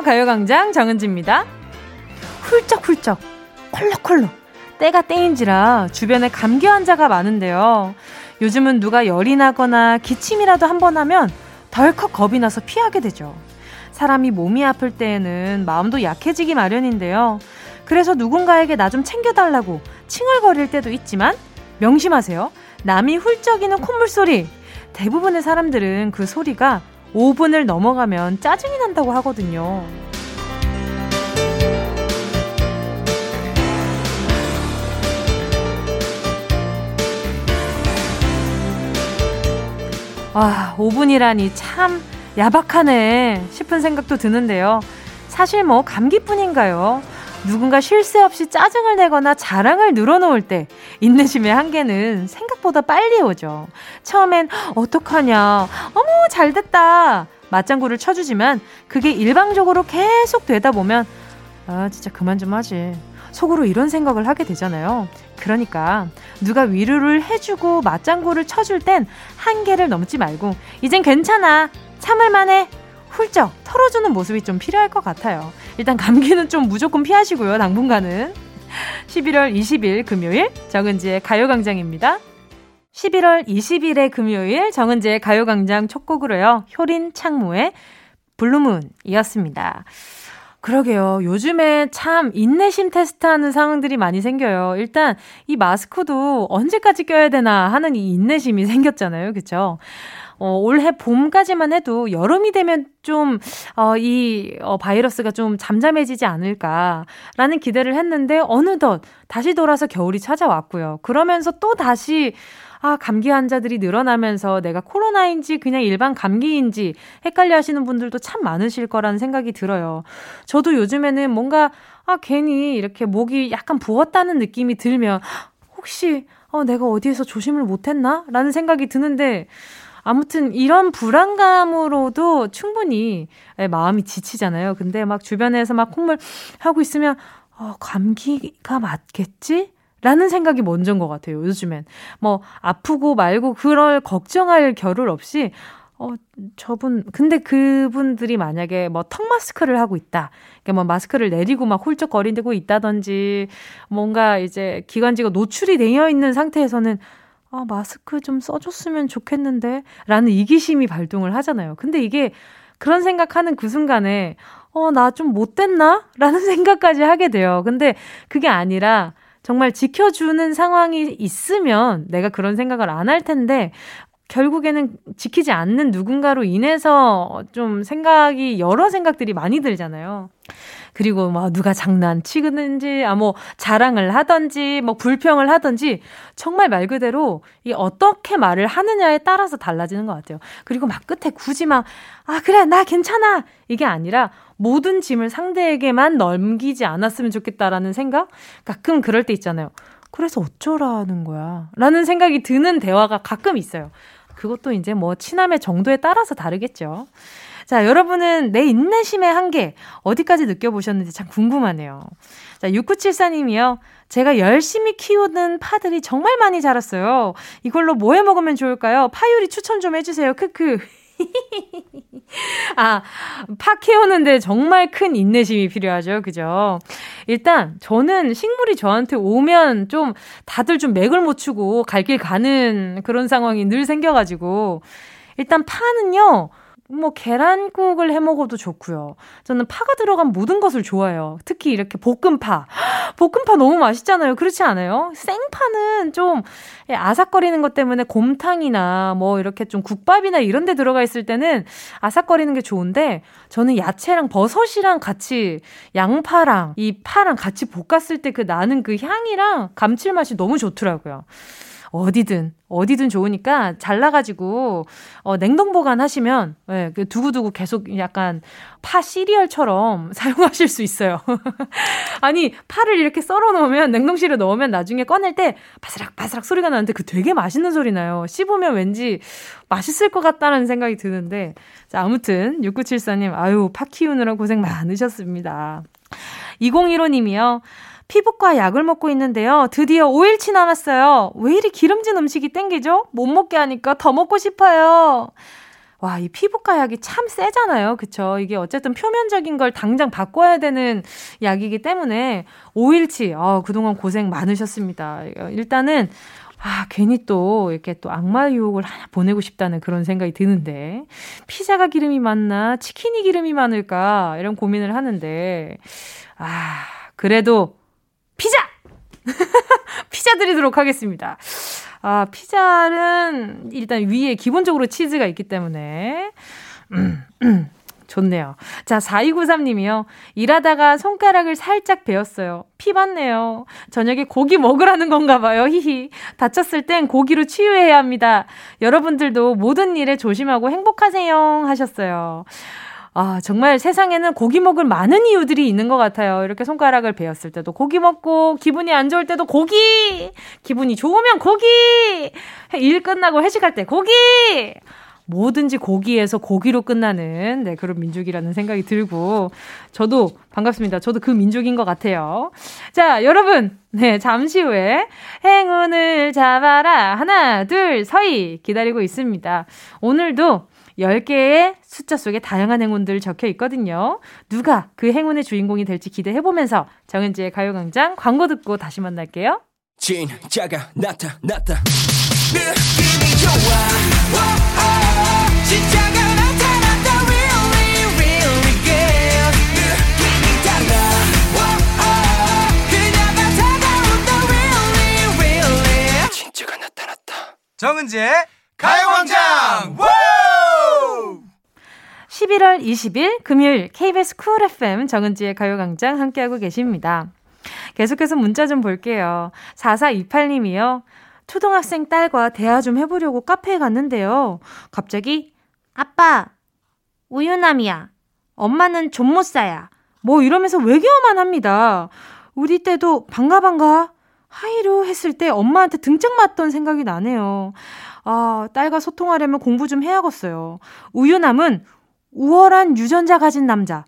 가요광장 정은지입니다. 훌쩍훌쩍, 콜록콜록. 때가 때인지라 주변에 감기 환자가 많은데요. 요즘은 누가 열이 나거나 기침이라도 한 번 하면 덜컥 겁이 나서 피하게 되죠. 사람이 몸이 아플 때에는 마음도 약해지기 마련인데요. 그래서 누군가에게 나 좀 챙겨달라고 칭얼거릴 때도 있지만 명심하세요. 남이 훌쩍이는 콧물 소리. 대부분의 사람들은 그 소리가 5분을 넘어가면 짜증이 난다고 하거든요. 와, 5분이라니 참 야박하네 싶은 생각도 드는데요. 사실 뭐 감기뿐인가요? 누군가 쉴 새 없이 짜증을 내거나 자랑을 늘어놓을 때 인내심의 한계는 생각보다 빨리 오죠. 처음엔 어떡하냐, 어머 잘 됐다 맞장구를 쳐주지만 그게 일방적으로 계속 되다 보면 아 진짜 그만 좀 하지. 속으로 이런 생각을 하게 되잖아요. 그러니까 누가 위로를 해주고 맞장구를 쳐줄 땐 한계를 넘지 말고 이젠 괜찮아 참을만해 훌쩍 털어주는 모습이 좀 필요할 것 같아요. 일단 감기는 좀 무조건 피하시고요. 당분간은. 11월 20일 금요일 정은지의 가요광장입니다. 11월 20일의 금요일 정은지의 가요광장 첫 곡으로요. 효린 창무의 블루문이었습니다. 그러게요. 요즘에 참 인내심 테스트하는 상황들이 많이 생겨요. 일단 이 마스크도 언제까지 껴야 되나 하는 이 인내심이 생겼잖아요. 그쵸? 어, 올해 봄까지만 해도 여름이 되면 좀, 어, 이, 어, 바이러스가 좀 잠잠해지지 않을까라는 기대를 했는데, 어느덧 다시 돌아서 겨울이 찾아왔고요. 그러면서 또 다시, 아, 감기 환자들이 늘어나면서 내가 코로나인지 그냥 일반 감기인지 헷갈려 하시는 분들도 참 많으실 거라는 생각이 들어요. 저도 요즘에는 뭔가, 아, 괜히 이렇게 목이 약간 부었다는 느낌이 들면, 혹시, 어, 내가 어디에서 조심을 못했나? 라는 생각이 드는데, 아무튼 이런 불안감으로도 충분히 예, 마음이 지치잖아요. 근데 막 주변에서 막 콧물 하고 있으면 어, 감기가 맞겠지? 라는 생각이 먼저인 것 같아요, 요즘엔. 뭐, 아프고 말고 그럴 걱정할 겨를 없이, 어, 저분, 근데 그분들이 만약에 뭐 턱 마스크를 하고 있다. 그러니까 뭐 마스크를 내리고 막 훌쩍거리고 있다든지, 뭔가 이제 기관지가 노출이 되어 있는 상태에서는 아, 마스크 좀 써줬으면 좋겠는데, 라는 이기심이 발동을 하잖아요. 근데 이게 그런 생각하는 그 순간에, 어, 나 좀 못됐나? 라는 생각까지 하게 돼요. 근데 그게 아니라, 정말 지켜주는 상황이 있으면 내가 그런 생각을 안 할 텐데, 결국에는 지키지 않는 누군가로 인해서 좀 생각이, 여러 생각들이 많이 들잖아요. 그리고 뭐 누가 장난치는지, 아, 뭐 자랑을 하던지, 뭐 불평을 하던지, 정말 말 그대로 이 어떻게 말을 하느냐에 따라서 달라지는 것 같아요. 그리고 막 끝에 굳이 막, 아, 그래, 나 괜찮아! 이게 아니라 모든 짐을 상대에게만 넘기지 않았으면 좋겠다라는 생각? 가끔 그럴 때 있잖아요. 그래서 어쩌라는 거야. 라는 생각이 드는 대화가 가끔 있어요. 그것도 이제 뭐 친함의 정도에 따라서 다르겠죠. 자, 여러분은 내 인내심의 한계 어디까지 느껴보셨는지 참 궁금하네요. 자, 6974님이요. 제가 열심히 키우는 파들이 정말 많이 자랐어요. 이걸로 뭐 해 먹으면 좋을까요? 파요리 추천 좀 해주세요. 크크. 아, 파 키우는데 정말 큰 인내심이 필요하죠. 그죠? 일단, 저는 식물이 저한테 오면 좀 다들 좀 맥을 못 추고 갈 길 가는 그런 상황이 늘 생겨가지고, 일단 파는요, 뭐 계란국을 해 먹어도 좋고요. 저는 파가 들어간 모든 것을 좋아해요. 특히 이렇게 볶음파. 볶음파 너무 맛있잖아요. 그렇지 않아요? 생파는 좀 아삭거리는 것 때문에 곰탕이나 뭐 이렇게 좀 국밥이나 이런 데 들어가 있을 때는 아삭거리는 게 좋은데 저는 야채랑 버섯이랑 같이 양파랑 이 파랑 같이 볶았을 때 그 나는 그 향이랑 감칠맛이 너무 좋더라고요. 어디든 어디든 좋으니까 잘라가지고 어, 냉동 보관하시면 예, 그 두고두고 계속 약간 파 시리얼처럼 사용하실 수 있어요. 아니 파를 이렇게 썰어 놓으면 냉동실에 넣으면 나중에 꺼낼 때 바스락 바스락 소리가 나는데 그 되게 맛있는 소리 나요. 씹으면 왠지 맛있을 것 같다는 생각이 드는데 자 아무튼 6974님 아유 파 키우느라 고생 많으셨습니다. 2015님이요. 피부과 약을 먹고 있는데요. 드디어 5일치 남았어요. 왜 이리 기름진 음식이 땡기죠? 못 먹게 하니까 더 먹고 싶어요. 와, 이 피부과 약이 참 세잖아요. 그쵸? 이게 어쨌든 표면적인 걸 당장 바꿔야 되는 약이기 때문에 5일치, 어, 그동안 고생 많으셨습니다. 일단은, 아, 괜히 또 이렇게 또 악마 유혹을 하나 보내고 싶다는 그런 생각이 드는데, 피자가 기름이 많나, 치킨이 기름이 많을까, 이런 고민을 하는데, 아, 그래도, 피자! 피자 드리도록 하겠습니다. 아, 피자는 일단 위에 기본적으로 치즈가 있기 때문에, 음, 음, 좋네요. 자, 4293님이요. 일하다가 손가락을 살짝 베었어요. 피 봤네요. 저녁에 고기 먹으라는 건가 봐요. 히히. 다쳤을 땐 고기로 치유해야 합니다. 여러분들도 모든 일에 조심하고 행복하세요. 하셨어요. 아, 정말 세상에는 고기 먹을 많은 이유들이 있는 것 같아요. 이렇게 손가락을 베었을 때도 고기 먹고, 기분이 안 좋을 때도 고기! 기분이 좋으면 고기! 일 끝나고 회식할 때 고기! 뭐든지 고기에서 고기로 끝나는 네, 그런 민족이라는 생각이 들고 저도 반갑습니다. 저도 그 민족인 것 같아요. 자, 여러분. 네, 잠시 후에 행운을 잡아라. 하나, 둘, 서희 기다리고 있습니다. 오늘도 10개의 숫자 속에 다양한 행운들 적혀 있거든요. 누가 그 행운의 주인공이 될지 기대해보면서 정은지의 가요광장 광고 듣고 다시 만날게요. 진짜가 나타났다. 느낌이 좋아. 정은지의 가요광장 11월 20일 금요일 KBS 쿨 FM 정은지의 가요광장 함께하고 계십니다. 계속해서 문자 좀 볼게요. 4428님이요. 초등학생 딸과 대화 좀 해보려고 카페에 갔는데요. 갑자기 아빠 우유남이야. 엄마는 존모싸야. 뭐 이러면서 외교만 합니다. 우리 때도 반가 반가 하이루 했을 때 엄마한테 등짝 맞던 생각이 나네요. 아, 딸과 소통하려면 공부 좀 해야겠어요. 우유남은 우월한 유전자 가진 남자.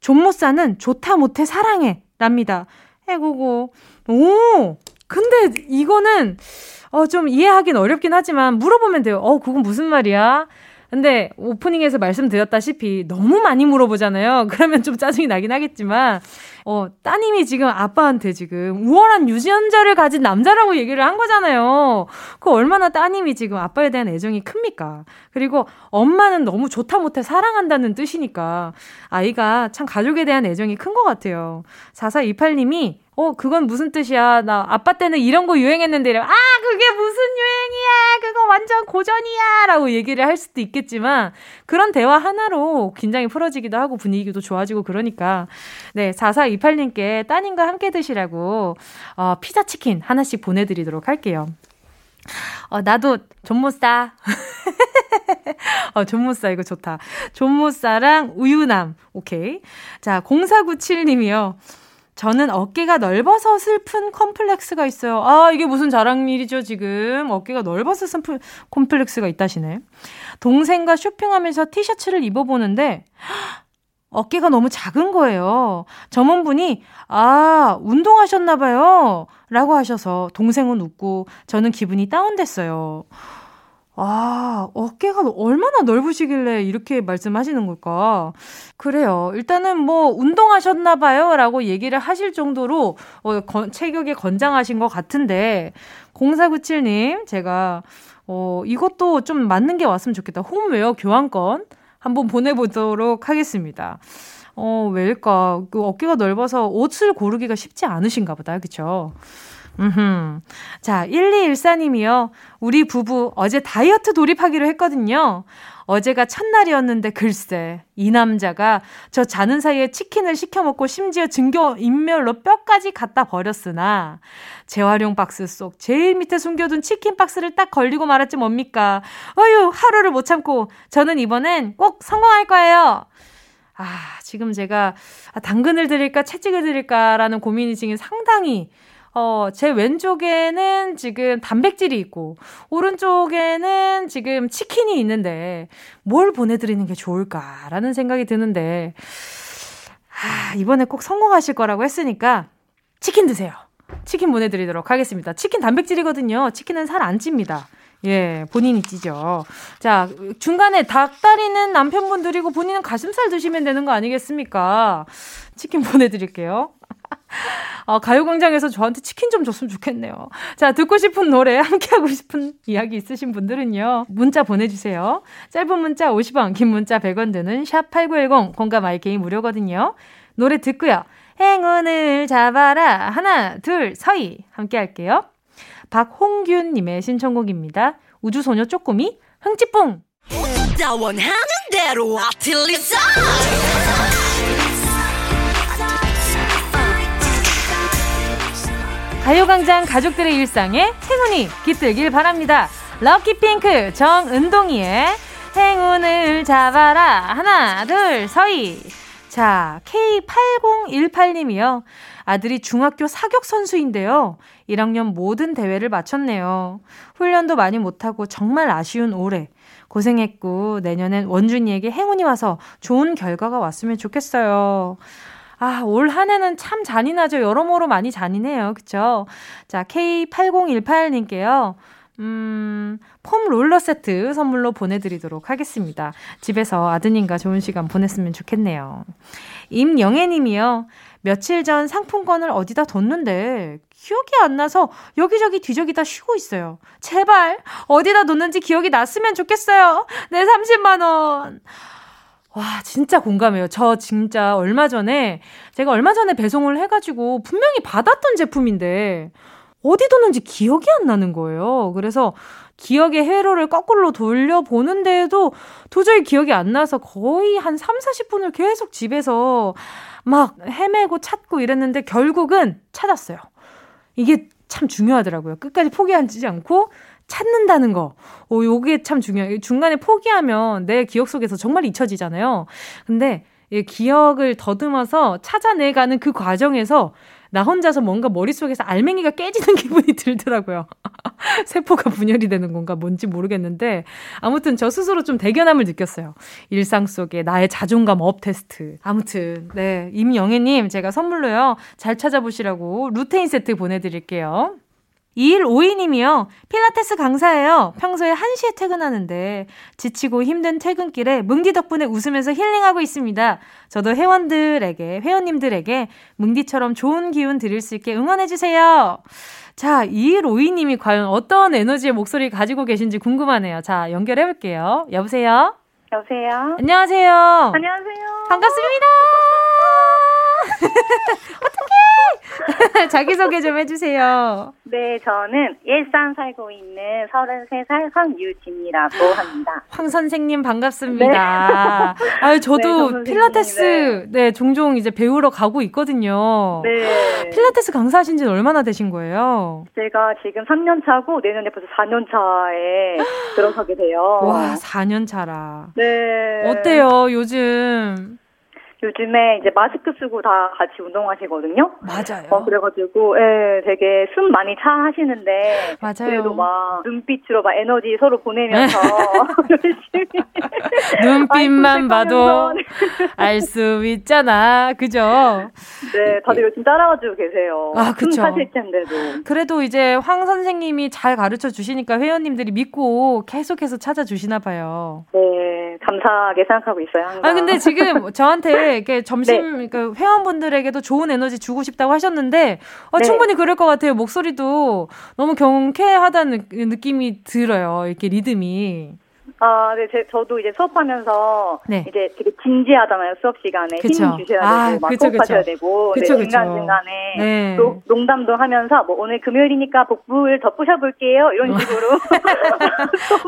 존모사는 좋다 못해 사랑해. 납니다. 에고고. 오! 근데 이거는, 어, 좀 이해하긴 어렵긴 하지만 물어보면 돼요. 어, 그건 무슨 말이야? 근데 오프닝에서 말씀드렸다시피 너무 많이 물어보잖아요. 그러면 좀 짜증이 나긴 하겠지만, 어, 따님이 지금 아빠한테 지금 우월한 유전자를 가진 남자라고 얘기를 한 거잖아요. 그 얼마나 따님이 지금 아빠에 대한 애정이 큽니까? 그리고 엄마는 너무 좋다 못해 사랑한다는 뜻이니까 아이가 참 가족에 대한 애정이 큰 것 같아요. 4428님이 어, 그건 무슨 뜻이야? 나 아빠 때는 이런 거 유행했는데, 아, 그게 무슨 유행이야? 그거 완전 고전이야! 라고 얘기를 할 수도 있겠지만, 그런 대화 하나로 긴장이 풀어지기도 하고 분위기도 좋아지고 그러니까, 네, 4428님께 따님과 함께 드시라고, 어, 피자 치킨 하나씩 보내드리도록 할게요. 어, 나도 존모싸. 어, 존모싸 이거 좋다. 존모싸랑 우유남. 오케이. 자, 0497님이요. 저는 어깨가 넓어서 슬픈 컴플렉스가 있어요. 아, 이게 무슨 자랑 일이죠, 지금. 어깨가 넓어서 슬픈 컴플렉스가 있다시네. 동생과 쇼핑하면서 티셔츠를 입어보는데, 어깨가 너무 작은 거예요. 점원분이, 아, 운동하셨나봐요. 라고 하셔서 동생은 웃고 저는 기분이 다운됐어요. 아, 어깨가 얼마나 넓으시길래 이렇게 말씀하시는 걸까? 그래요. 일단은 뭐, 운동하셨나봐요. 라고 얘기를 하실 정도로, 어, 건, 체격에 건장하신 것 같은데, 0497님, 제가, 어, 이것도 좀 맞는 게 왔으면 좋겠다. 홈웨어 교환권 한번 보내보도록 하겠습니다. 어, 왜일까? 그 어깨가 넓어서 옷을 고르기가 쉽지 않으신가 보다. 그쵸? 음 자, 1214님이요. 우리 부부 어제 다이어트 돌입하기로 했거든요. 어제가 첫날이었는데 글쎄, 이 남자가 저 자는 사이에 치킨을 시켜 먹고 심지어 증거 인멸로 뼈까지 갖다 버렸으나 재활용 박스 속 제일 밑에 숨겨둔 치킨 박스를 딱 걸리고 말았지 뭡니까? 어휴, 하루를 못 참고 저는 이번엔 꼭 성공할 거예요. 아, 지금 제가 당근을 드릴까 채찍을 드릴까라는 고민이 지금 상당히 어, 제 왼쪽에는 지금 단백질이 있고, 오른쪽에는 지금 치킨이 있는데, 뭘 보내드리는 게 좋을까라는 생각이 드는데, 아, 이번에 꼭 성공하실 거라고 했으니까, 치킨 드세요. 치킨 보내드리도록 하겠습니다. 치킨 단백질이거든요. 치킨은 살 안 찝니다. 예, 본인이 찌죠. 자, 중간에 닭다리는 남편분 드리고 본인은 가슴살 드시면 되는 거 아니겠습니까? 치킨 보내드릴게요. 어, 가요광장에서 저한테 치킨 좀 줬으면 좋겠네요. 자, 듣고 싶은 노래, 함께하고 싶은 이야기 있으신 분들은요, 문자 보내주세요. 짧은 문자 50원, 긴 문자 100원 드는 샵8910, 공감 IK 무료거든요. 노래 듣고요. 행운을 잡아라. 하나, 둘, 서희. 함께 할게요. 박홍균님의 신청곡입니다. 우주소녀 쪼꼬미, 흥찌뿡! 가요광장 가족들의 일상에 행운이 깃들길 바랍니다. 럭키핑크 정은동이의 행운을 잡아라. 하나, 둘, 서희. 자, K8018님이요. 아들이 중학교 사격 선수인데요. 1학년 모든 대회를 마쳤네요. 훈련도 많이 못하고 정말 아쉬운 올해. 고생했고, 내년엔 원준이에게 행운이 와서 좋은 결과가 왔으면 좋겠어요. 아, 올 한 해는 참 잔인하죠. 여러모로 많이 잔인해요. 그쵸? 자, K8018님께요. 음, 폼 롤러 세트 선물로 보내드리도록 하겠습니다. 집에서 아드님과 좋은 시간 보냈으면 좋겠네요. 임영애 님이요. 며칠 전 상품권을 어디다 뒀는데 기억이 안 나서 여기저기 뒤적이다 쉬고 있어요. 제발 어디다 뒀는지 기억이 났으면 좋겠어요. 내 30만 원. 와, 진짜 공감해요. 저 진짜 얼마 전에, 제가 얼마 전에 배송을 해가지고 분명히 받았던 제품인데, 어디 뒀는지 기억이 안 나는 거예요. 그래서 기억의 회로를 거꾸로 돌려보는데도 도저히 기억이 안 나서 거의 한 3, 40분을 계속 집에서 막 헤매고 찾고 이랬는데 결국은 찾았어요. 이게 참 중요하더라고요. 끝까지 포기하지 않고 찾는다는 거. 오, 요게 참 중요해요. 중간에 포기하면 내 기억 속에서 정말 잊혀지잖아요. 근데 이 기억을 더듬어서 찾아내가는 그 과정에서 나 혼자서 뭔가 머릿속에서 알맹이가 깨지는 기분이 들더라고요. 세포가 분열이 되는 건가 뭔지 모르겠는데 아무튼 저 스스로 좀 대견함을 느꼈어요. 일상 속에 나의 자존감 up 테스트. 아무튼 네 임영애 님 제가 선물로요 잘 찾아보시라고 루테인 세트 보내 드릴게요. 2152님이요. 필라테스 강사예요. 평소에 1시에 퇴근하는데 지치고 힘든 퇴근길에 뭉디 덕분에 웃으면서 힐링하고 있습니다. 저도 회원들에게, 회원님들에게 뭉디처럼 좋은 기운 드릴 수 있게 응원해주세요. 자, 2152님이 과연 어떤 에너지의 목소리 가지고 계신지 궁금하네요. 자, 연결해볼게요. 여보세요? 여보세요? 안녕하세요. 안녕하세요. 반갑습니다. 어떡해! 자기소개 좀 해주세요. 네, 저는 일산 살고 있는 33살 황유진이라고 합니다. 황 선생님 반갑습니다. 네. 아유, 저도 네, 필라테스, 네, 종종 이제 배우러 가고 있거든요. 네. 필라테스 강사하신 지는 얼마나 되신 거예요? 제가 지금 3년 차고 내년에 벌써 4년 차에 들어서게 돼요. 와, 4년 차라. 네. 어때요, 요즘? 요즘에 이제 마스크 쓰고 다 같이 운동하시거든요. 맞아요. 어, 그래가지고, 예, 되게 숨 많이 차 하시는데. 맞아요. 그래도 막 눈빛으로 막 에너지 서로 보내면서 열심히. 눈빛만 봐도 알 수 있잖아. 그죠? 네, 다들 요즘 따라와 주고 계세요. 아, 그쵸. 숨 차실 텐데도. 그래도 이제 황 선생님이 잘 가르쳐 주시니까 회원님들이 믿고 계속해서 찾아주시나 봐요. 네, 감사하게 생각하고 있어요. 항상. 아, 근데 지금 저한테 이렇게 점심 네. 그 회원분들에게도 좋은 에너지 주고 싶다고 하셨는데 어, 네. 충분히 그럴 것 같아요. 목소리도 너무 경쾌하다는 느낌이 들어요. 이렇게 리듬이. 아, 네, 제, 저도 이제 수업하면서 네. 이제 되게 진지하잖아요 수업 시간에 그쵸. 힘 주셔야 아, 되고 막 그쵸, 그쵸. 되고 그쵸, 네, 중간 중간에 네. 또 농담도 하면서 뭐 오늘 금요일이니까 복부를 덧부셔 볼게요 이런 식으로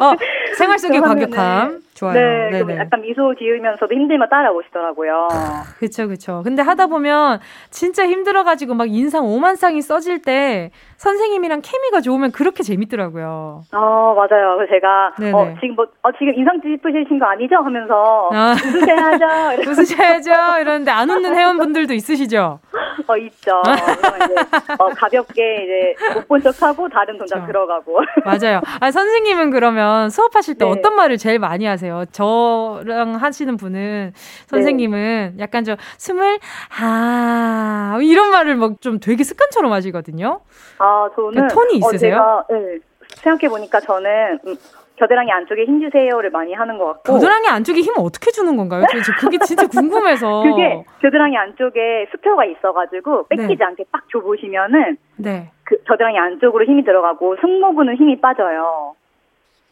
어, 생활 속의 과격함 좋아요. 네. 약간 미소 지으면서도 힘들면 따라오시더라고요. 그쵸, 그쵸. 근데 하다 보면 진짜 힘들어가지고 막 인상 오만상이 써질 때 선생님이랑 케미가 좋으면 그렇게 재밌더라고요. 어, 맞아요. 그래서 제가, 네네. 어, 지금 뭐, 어, 지금 인상 찌푸시신 거 아니죠? 하면서, 아. 웃으셔야죠. 웃으셔야죠. 이러는데 안 웃는 회원분들도 있으시죠? 어, 있죠. 이제, 어, 가볍게 이제 못 본 척하고 다른 동작 그렇죠. 들어가고. 맞아요. 아, 선생님은 그러면 수업하실 때 네. 어떤 말을 제일 많이 하세요? 저랑 하시는 분은, 선생님은 네. 약간 좀 숨을, 아, 이런 말을 막 좀 되게 습관처럼 하시거든요. 아, 저는. 그 톤이 있으세요? 어, 제가, 네. 생각해 보니까 저는 음, 겨드랑이 안쪽에 힘 주세요를 많이 하는 것 같고. 겨드랑이 안쪽에 힘을 어떻게 주는 건가요? 저 그게 진짜 궁금해서. 그게 겨드랑이 안쪽에 수표가 있어가지고 뺏기지 네. 않게 딱 줘보시면은 네. 그 겨드랑이 안쪽으로 힘이 들어가고 승모근은 힘이 빠져요.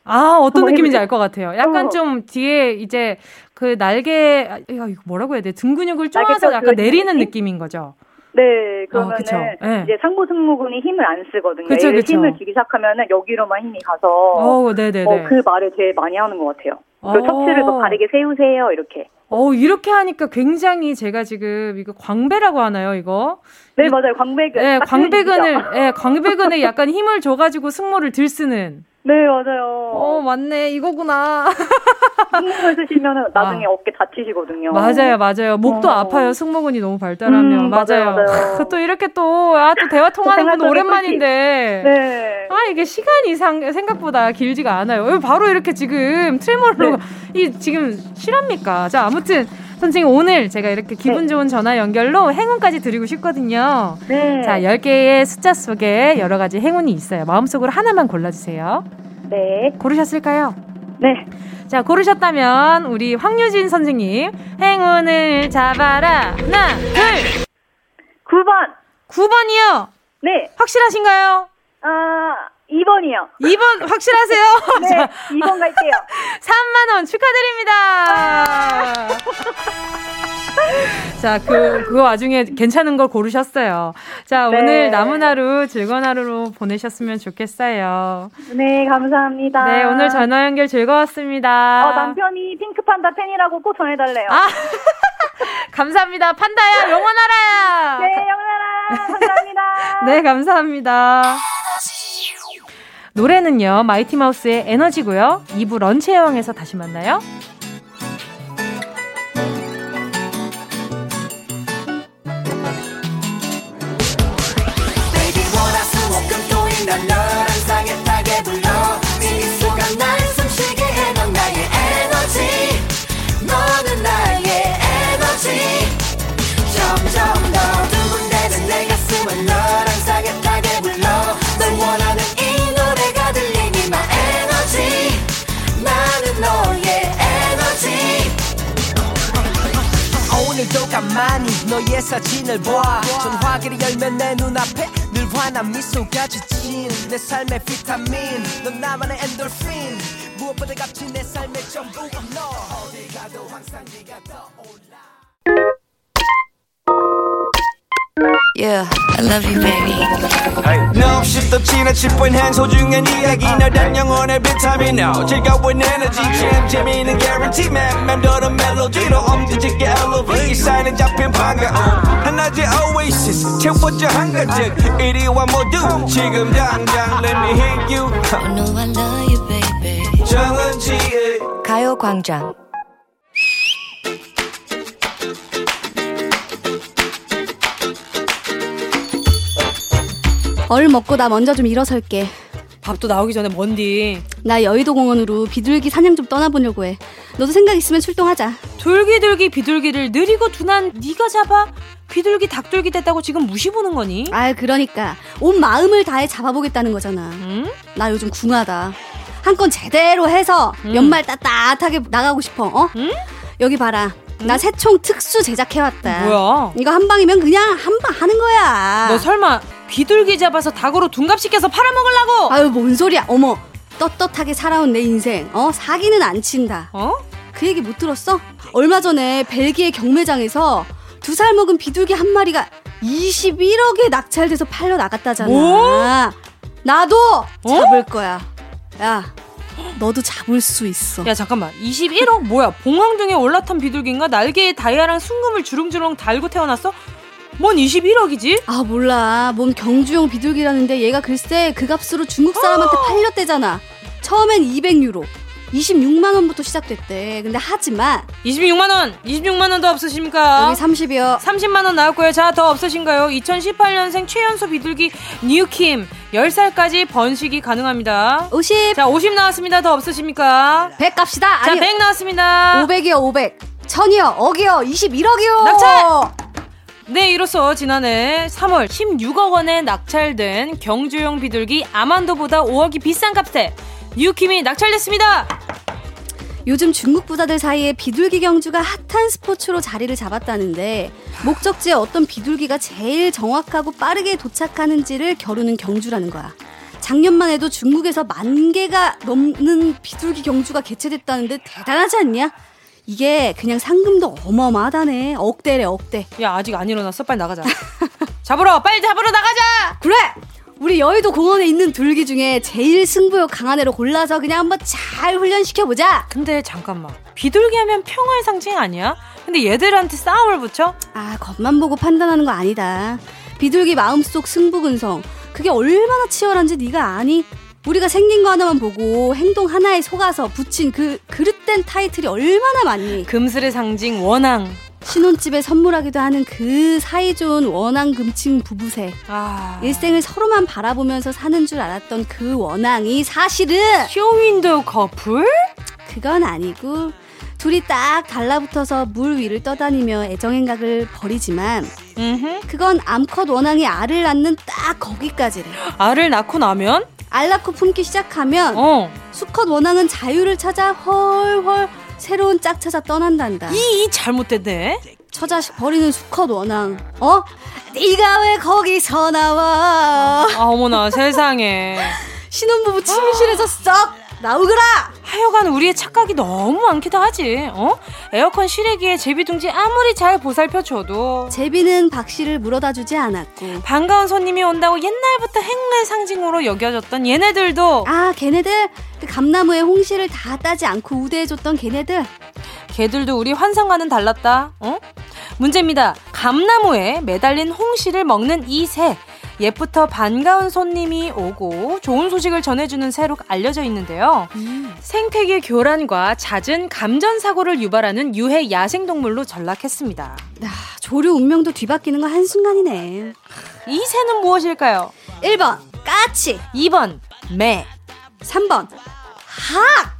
아, 어떤 느낌인지 알 것 같아요. 약간 어. 좀 뒤에 이제 그 날개, 야, 이거 뭐라고 해야 돼? 등 근육을 쪼아서 약간 내리는 느낌? 인 거죠? 네, 그러면은 어, 네. 이제 상부 승모근이 힘을 안 쓰거든요. 그쵸, 그쵸. 힘을 주기 시작하면은 여기로만 힘이 가서 어, 네네네. 어, 그 말을 제일 많이 하는 것 같아요. 그 척추를 더 바르게 세우세요, 이렇게. 어, 이렇게 하니까 굉장히 제가 지금 이거 광배라고 하나요, 이거? 네, 맞아요. 광배근. 네, 광배근을, 네, 광배근에 약간 힘을 줘가지고 승모를 들쓰는. 네, 맞아요. 어, 맞네. 이거구나. 승모근 쓰시면 나중에 아. 어깨 다치시거든요. 맞아요, 맞아요. 목도 어. 아파요. 승모근이 너무 발달하면. 음, 맞아요. 맞아요, 맞아요. 또 이렇게 또, 아, 또 대화 통하는 건 오랜만인데. 네. 아, 이게 시간이 상, 생각보다 길지가 않아요. 바로 이렇게 지금 트레몰로, 네. 이, 지금 실합니까? 자, 아무튼. 선생님 오늘 제가 이렇게 기분 네. 좋은 전화 연결로 행운까지 드리고 싶거든요. 네. 자, 10개의 숫자 속에 여러 가지 행운이 있어요. 마음속으로 하나만 골라주세요. 네. 고르셨을까요? 네. 자, 고르셨다면 우리 황유진 선생님 행운을 잡아라. 하나, 둘. 9번. 9번이요? 네. 확실하신가요? 아, 2번이요. 2번 확실하세요? 네, 자, 2번 갈게요. 3만 원 축하드립니다. 자, 그, 그 와중에 괜찮은 걸 고르셨어요. 자, 네. 오늘 남은 하루 즐거운 하루로 보내셨으면 좋겠어요. 네, 감사합니다. 네, 오늘 전화 연결 즐거웠습니다. 어, 남편이 핑크 판다 팬이라고 꼭 전해달래요. 아, 감사합니다. 판다야, 영원하라! 네, 영원하라! 감사합니다. 네, 감사합니다. 노래는요, 마이티마우스의 에너지고요. 2부 런치 여왕에서 다시 만나요. 가만히 너의 사진을 봐 전화기를 열면 내 눈앞에 늘 환한 미소가 지친 내 삶의 비타민. 넌 나만의 엔돌핀. 무엇보다 값진 내 삶의 전부 너. 어디 가도 항상 네가 떠올라 Yeah, I love you, baby. Hey. No, shift the china chip when hands hold you and 이야기 나단 영혼의 비타민 now. 즐거운 에너지 jam 재미있는 guarantee man. 맴도는 멜로디로 엄지짓게 elevate. 이 사인은 잡힌 반가움. 하나의 oasis 채워져 한가득. 이리와 모두 지금 당장 let me hit you. I know I love you, baby. 정은지의 얼 먹고 나 먼저 좀 일어설게. 밥도 나오기 전에 먼디. 나 여의도 공원으로 비둘기 사냥 좀 떠나보려고 해. 너도 생각 있으면 출동하자. 돌기돌기 비둘기를 느리고 둔한 네가 잡아? 비둘기 닭돌기 됐다고 지금 무시 보는 거니? 아 그러니까 온 마음을 다해 잡아보겠다는 거잖아. 응? 나 요즘 궁하다. 한 건 제대로 해서 응. 연말 따뜻하게 나가고 싶어. 어? 응? 여기 봐라. 나 새총 특수 제작해왔다. 뭐야? 이거 한 방이면 그냥 한 방 하는 거야. 너 설마 비둘기 잡아서 닭으로 둔갑시켜서 팔아먹으려고? 아유 뭔 소리야. 어머 떳떳하게 살아온 내 인생 어 사기는 안 친다. 어? 그 얘기 못 들었어? 얼마 전에 벨기에 경매장에서 두 살 먹은 비둘기 한 마리가 21억에 낙찰돼서 팔려 나갔다잖아. 뭐? 나도 어? 잡을 거야. 야, 너도 잡을 수 있어. 야 잠깐만 21억 뭐야 봉황등에 올라탄 비둘기인가 날개에 다이아랑 순금을 주렁주렁 달고 태어났어? 뭔 21억이지? 아 몰라 뭔 경주용 비둘기라는데 얘가 글쎄 그 값으로 중국 사람한테 팔렸대잖아 처음엔 200유로 26만 원부터 시작됐대. 근데 하지만 26만 원, 26만 원 더 없으십니까? 여기 30이요. 30만 원 거예요. 자, 더 없으신가요? 2018년생 최연소 비둘기 뉴킴 10살까지 번식이 가능합니다. 50. 자, 50 나왔습니다. 더 없으십니까? 100 갑시다. 자, 아니, 100 나왔습니다. 500이요, 500. 천이요, 억이요, 21억이요. 낙찰! 네, 이로써 지난해 3월 16억 원에 낙찰된 경주용 비둘기 아만도보다 5억이 비싼 값에 뉴킴이 낙찰됐습니다. 요즘 중국 부자들 사이에 비둘기 경주가 핫한 스포츠로 자리를 잡았다는데 목적지에 어떤 비둘기가 제일 정확하고 빠르게 도착하는지를 겨루는 경주라는 거야. 작년만 해도 중국에서 만 개가 넘는 비둘기 경주가 개최됐다는데 대단하지 않냐? 이게 그냥 상금도 어마어마하다네. 억대래, 억대. 야, 아직 안 일어났어? 빨리 나가자. 잡으러! 빨리 잡으러 나가자! 그래! 우리 여의도 공원에 있는 둘기 중에 제일 승부욕 강한 애로 골라서 그냥 한번 잘 훈련시켜보자! 근데 잠깐만. 비둘기 하면 평화의 상징 아니야? 근데 얘들한테 싸움을 붙여? 아, 겉만 보고 판단하는 거 아니다. 비둘기 마음속 승부근성. 그게 얼마나 치열한지 네가 아니? 우리가 생긴 거 하나만 보고 행동 하나에 속아서 붙인 그 그릇된 타이틀이 얼마나 많니? 금슬의 상징 원앙. 신혼집에 선물하기도 하는 그 사이좋은 원앙 금칭 부부세. 아... 일생을 서로만 바라보면서 사는 줄 알았던 그 원앙이 사실은 쇼윈도 커플? 그건 아니고 둘이 딱 달라붙어서 물 위를 떠다니며 애정행각을 벌이지만 그건 암컷 원앙이 알을 낳는 딱 거기까지래. 알을 낳고 나면? 알 낳고 품기 시작하면 어. 수컷 원앙은 자유를 찾아 헐헐 새로운 짝 찾아 떠난단다. 이, 이 잘못됐네. 처자식 버리는 수컷 원앙. 어? 네가 왜 거기서 나와? 아 어머나 세상에. 신혼부부 침실에서 썩 나오거라! 하여간 우리의 착각이 너무 많기도 하지, 어? 에어컨 실외기에 제비둥지 아무리 잘 보살펴줘도. 제비는 박씨를 물어다 주지 않았고. 반가운 손님이 온다고 옛날부터 행운의 상징으로 여겨졌던 얘네들도. 아, 걔네들? 그 감나무에 홍시를 다 따지 않고 우대해줬던 걔네들? 걔들도 우리 환상과는 달랐다, 어? 문제입니다. 감나무에 매달린 홍시를 먹는 이 새. 옛부터 반가운 손님이 오고 좋은 소식을 전해주는 새로 알려져 있는데요. 음. 생태계 교란과 잦은 감전 사고를 유발하는 유해 야생 동물로 전락했습니다. 아, 조류 운명도 뒤바뀌는 거 한순간이네. 이 새는 무엇일까요? 1번 까치 2번 매 3번 학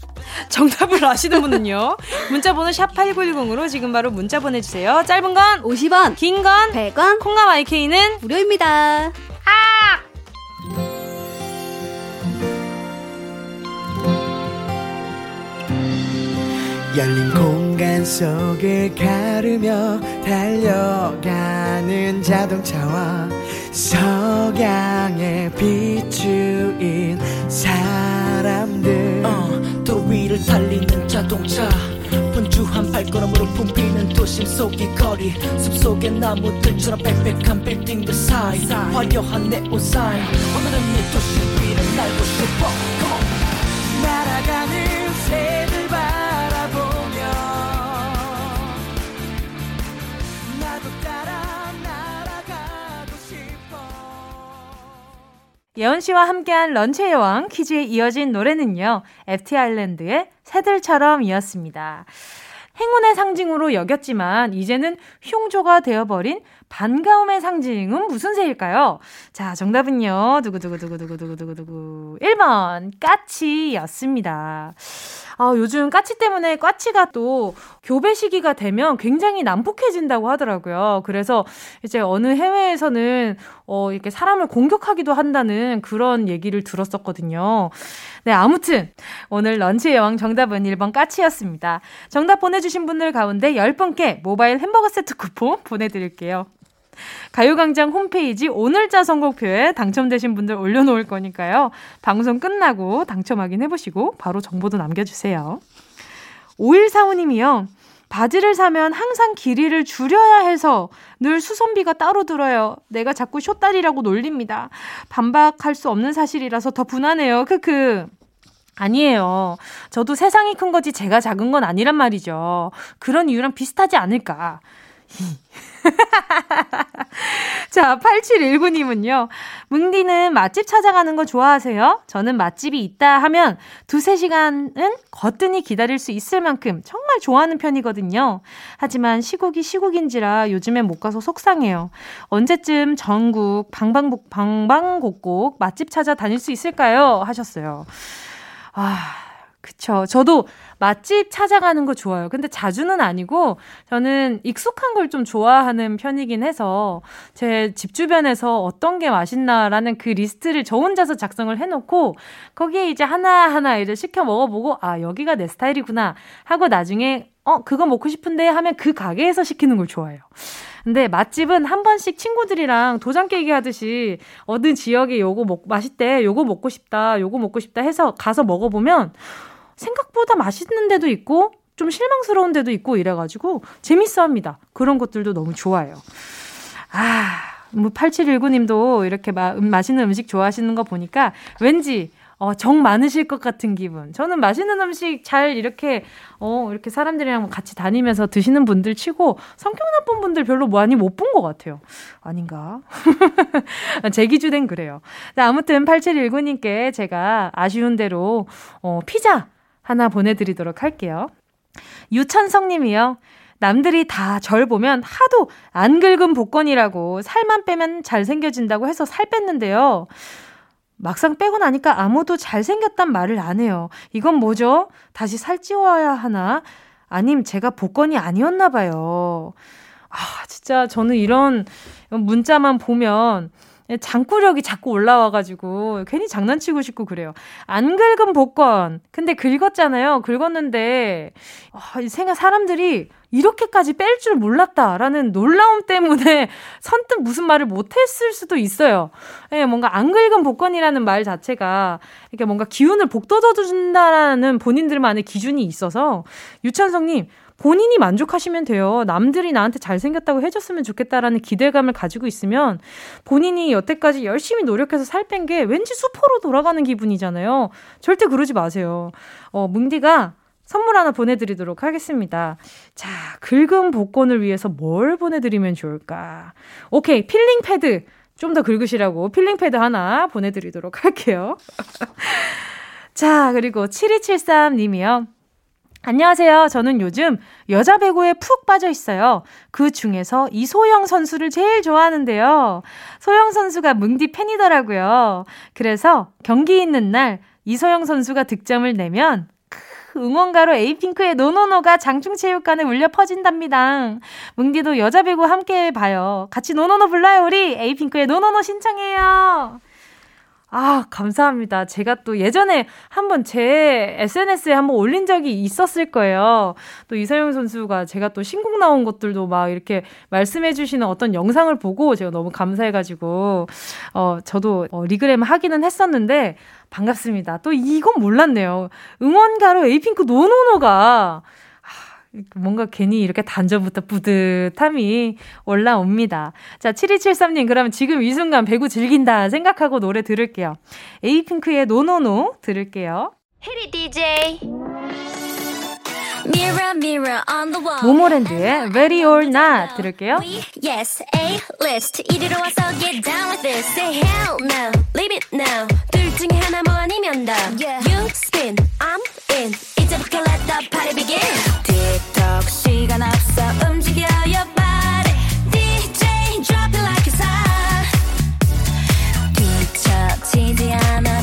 정답을 아시는 분은요. 문자번호 샵 8910으로 지금 바로 문자 보내주세요. 짧은 건 50원, 긴 건 100원, 콩과 마이케이는 무료입니다. 열린 공간 속을 가르며 달려가는 자동차와 석양에 비추인 사람들. 어, 또 위를 달리는 자동차. 분주한 발걸음으로 붐비는 도심 속의 거리. 숲속의 나무들처럼 빽빽한 빌딩들 사이. 화려한 네온 사인 오늘은 이 도시 위를 날고 싶어. 날아가는 새들 예원 씨와 함께한 런치의 여왕 퀴즈에 이어진 노래는요. FT 아일랜드의 새들처럼이었습니다. 행운의 상징으로 여겼지만 이제는 흉조가 되어버린 반가움의 상징은 무슨 새일까요? 자, 정답은요. 두구두구두구두구두구두구두구. 1번, 까치였습니다. 아, 요즘 까치 때문에 까치가 또 교배 시기가 되면 굉장히 난폭해진다고 하더라고요. 그래서 이제 어느 해외에서는 어, 이렇게 사람을 공격하기도 한다는 그런 얘기를 들었었거든요. 네, 아무튼 오늘 런치의 여왕 정답은 1번 까치였습니다. 정답 보내주신 분들 가운데 10분께 모바일 햄버거 세트 쿠폰 보내드릴게요. 가요광장 홈페이지 오늘자 선곡표에 당첨되신 분들 올려놓을 거니까요. 방송 끝나고 당첨 확인해보시고 바로 정보도 남겨주세요. 5145님이요. 바지를 사면 항상 길이를 줄여야 해서 늘 수선비가 따로 들어요. 내가 자꾸 쇼다리라고 놀립니다. 반박할 수 없는 사실이라서 더 분하네요. 크크. 아니에요. 저도 세상이 큰 거지 제가 작은 건 아니란 말이죠. 그런 이유랑 비슷하지 않을까. 자, 8719님은요. 뭉디는 맛집 찾아가는 거 좋아하세요? 저는 맛집이 있다 하면 두세 시간은 거뜬히 기다릴 수 있을 만큼 정말 좋아하는 편이거든요. 하지만 시국이 시국인지라 요즘엔 못 가서 속상해요. 언제쯤 전국 방방곡, 방방곡곡 맛집 찾아 다닐 수 있을까요? 하셨어요. 아, 그쵸. 저도 맛집 찾아가는 거 좋아요. 근데 자주는 아니고 저는 익숙한 걸 좀 좋아하는 편이긴 해서 제 집 주변에서 어떤 게 맛있나라는 그 리스트를 저 혼자서 작성을 해놓고 거기에 이제 하나하나 이제 시켜 먹어보고 아, 여기가 내 스타일이구나 하고 나중에 어, 그거 먹고 싶은데 하면 그 가게에서 시키는 걸 좋아해요. 근데 맛집은 한 번씩 친구들이랑 도장 깨기 하듯이 어느 지역에 요거 먹, 맛있대, 요거 먹고 싶다, 요거 먹고 싶다 해서 가서 먹어보면 생각보다 맛있는 데도 있고 좀 실망스러운 데도 있고 이래가지고 재밌어 합니다. 그런 것들도 너무 좋아요. 아, 뭐 8719님도 이렇게 마, 음, 맛있는 음식 좋아하시는 거 보니까 왠지 어, 정 많으실 것 같은 기분. 저는 맛있는 음식 잘 이렇게, 어, 이렇게 사람들이랑 같이 다니면서 드시는 분들 치고 성격 나쁜 분들 별로 많이 못 본 것 같아요. 아닌가? 제 기준엔 그래요. 아무튼 8719님께 제가 아쉬운 대로, 어, 피자 하나 보내드리도록 할게요. 유천성 님이요. 남들이 다 절 보면 하도 안 긁은 복권이라고 살만 빼면 잘생겨진다고 해서 살 뺐는데요. 막상 빼고 나니까 아무도 잘생겼단 말을 안 해요. 이건 뭐죠? 다시 살찌워야 하나? 아님 제가 복권이 아니었나 봐요. 아, 진짜 저는 이런 문자만 보면 장꾸력이 자꾸 올라와가지고 괜히 장난치고 싶고 그래요. 안 긁은 복권. 근데 긁었잖아요. 긁었는데 아, 생각 사람들이 이렇게까지 뺄 줄 몰랐다라는 놀라움 때문에 선뜻 무슨 말을 못했을 수도 있어요. 예, 뭔가 안 긁은 복권이라는 말 자체가 이렇게 뭔가 기운을 복돋아준다라는 본인들만의 기준이 있어서 유찬성님 본인이 만족하시면 돼요. 남들이 나한테 잘생겼다고 해줬으면 좋겠다라는 기대감을 가지고 있으면 본인이 여태까지 열심히 노력해서 살 뺀 게 왠지 수포로 돌아가는 기분이잖아요. 절대 그러지 마세요. 어, 뭉디가 선물 하나 보내드리도록 하겠습니다. 자, 긁은 복권을 위해서 뭘 보내드리면 좋을까? 오케이, 필링 패드. 좀 더 긁으시라고 필링 패드 하나 보내드리도록 할게요. 자, 그리고 7273님이요. 안녕하세요. 저는 요즘 여자 배구에 푹 빠져 있어요. 그 중에서 이소영 선수를 제일 좋아하는데요. 소영 선수가 뭉디 팬이더라고요. 그래서 경기 있는 날 이소영 선수가 득점을 내면 응원가로 에이핑크의 NoNoNo가 장충체육관에 울려 퍼진답니다. 뭉디도 여자 배구 함께 봐요. 같이 NoNoNo 불러요, 우리. 에이핑크의 NoNoNo 신청해요. 아, 감사합니다. 제가 또 예전에 한번 제 SNS에 한번 올린 적이 있었을 거예요. 또 이소영 선수가 제가 또 신곡 나온 것들도 막 이렇게 말씀해 주시는 어떤 영상을 보고 제가 너무 감사해가지고, 어, 저도 어, regram 하기는 했었는데, 반갑습니다. 또 이건 몰랐네요. 응원가로 에이핑크 NoNoNo가 뭔가 괜히 이렇게 단전부터 뿌듯함이 올라옵니다. 자, 7273님, 그러면 지금 이 순간 배구 즐긴다 생각하고 노래 들을게요. 에이핑크의 NoNoNo 들을게요. 해리 DJ. Mirror, mirror on the wall. 모모랜드의 Ready or Not 들을게요. Yes, A-list. 이리로 와서 get down with this. Say hell no, leave it now. 둘 중에 하나 뭐 아니면 다. Yeah. You spin, I'm in. 이제부터 let the party begin. 틱톡 시간 없어 움직여 your body. DJ drop it like it's hot. 뒤처지지 않아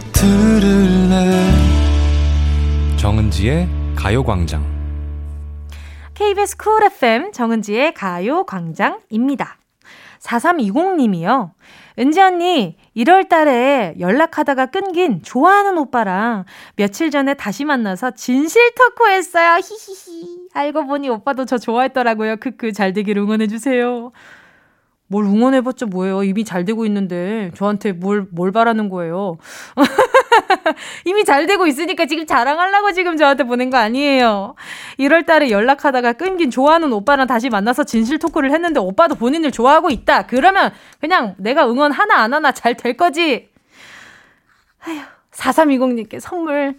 들을래 정은지의 가요광장 KBS 쿨 FM 정은지의 가요광장입니다. 4320님이요. 은지 언니, 1월 달에 연락하다가 끊긴 좋아하는 오빠랑 며칠 전에 다시 만나서 진실 토크 했어요. 히히히. 알고 보니 오빠도 저 좋아했더라고요. 크크, 잘 되길 응원해 주세요. 뭘 응원해봤자 뭐예요? 이미 잘 되고 있는데 저한테 뭘, 뭘 바라는 거예요? 이미 잘 되고 있으니까 지금 자랑하려고 지금 저한테 보낸 거 아니에요. 1월 달에 연락하다가 끊긴 좋아하는 오빠랑 다시 만나서 진실 토크를 했는데 오빠도 본인을 좋아하고 있다. 그러면 그냥 내가 응원 하나 안 하나 잘 될 거지. 아휴, 4320님께 선물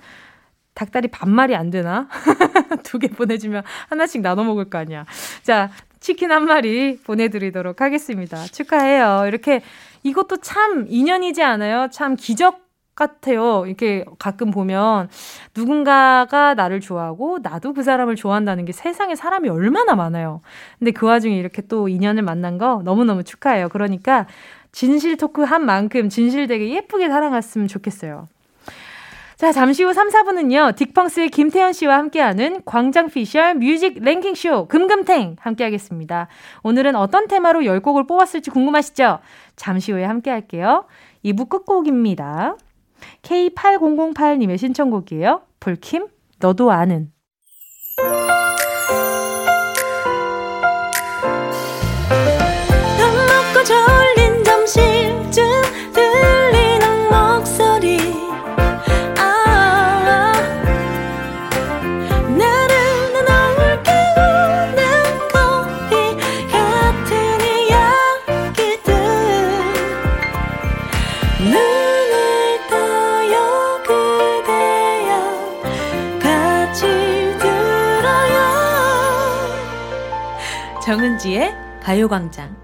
닭다리 반말이 안 되나? 두 개 보내주면 하나씩 나눠 먹을 거 아니야. 자, 치킨 한 마리 보내드리도록 하겠습니다. 축하해요. 이렇게 이것도 참 인연이지 않아요? 참 기적 같아요. 이렇게 가끔 보면 누군가가 나를 좋아하고 나도 그 사람을 좋아한다는 게 세상에 사람이 얼마나 많아요. 근데 그 와중에 이렇게 또 인연을 만난 거 너무너무 축하해요. 그러니까 진실 토크 한 만큼 진실되게 예쁘게 살아갔으면 좋겠어요. 자, 잠시 후 3, 4부는요, 딕펑스의 김태현 씨와 함께하는 광장 피셜 뮤직 랭킹쇼 금금탱 함께하겠습니다. 오늘은 어떤 테마로 10곡을 뽑았을지 궁금하시죠? 잠시 후에 함께할게요. 2부 끝곡입니다. K8008님의 신청곡이에요. 불킴, 너도 아는. 정은지의 가요광장.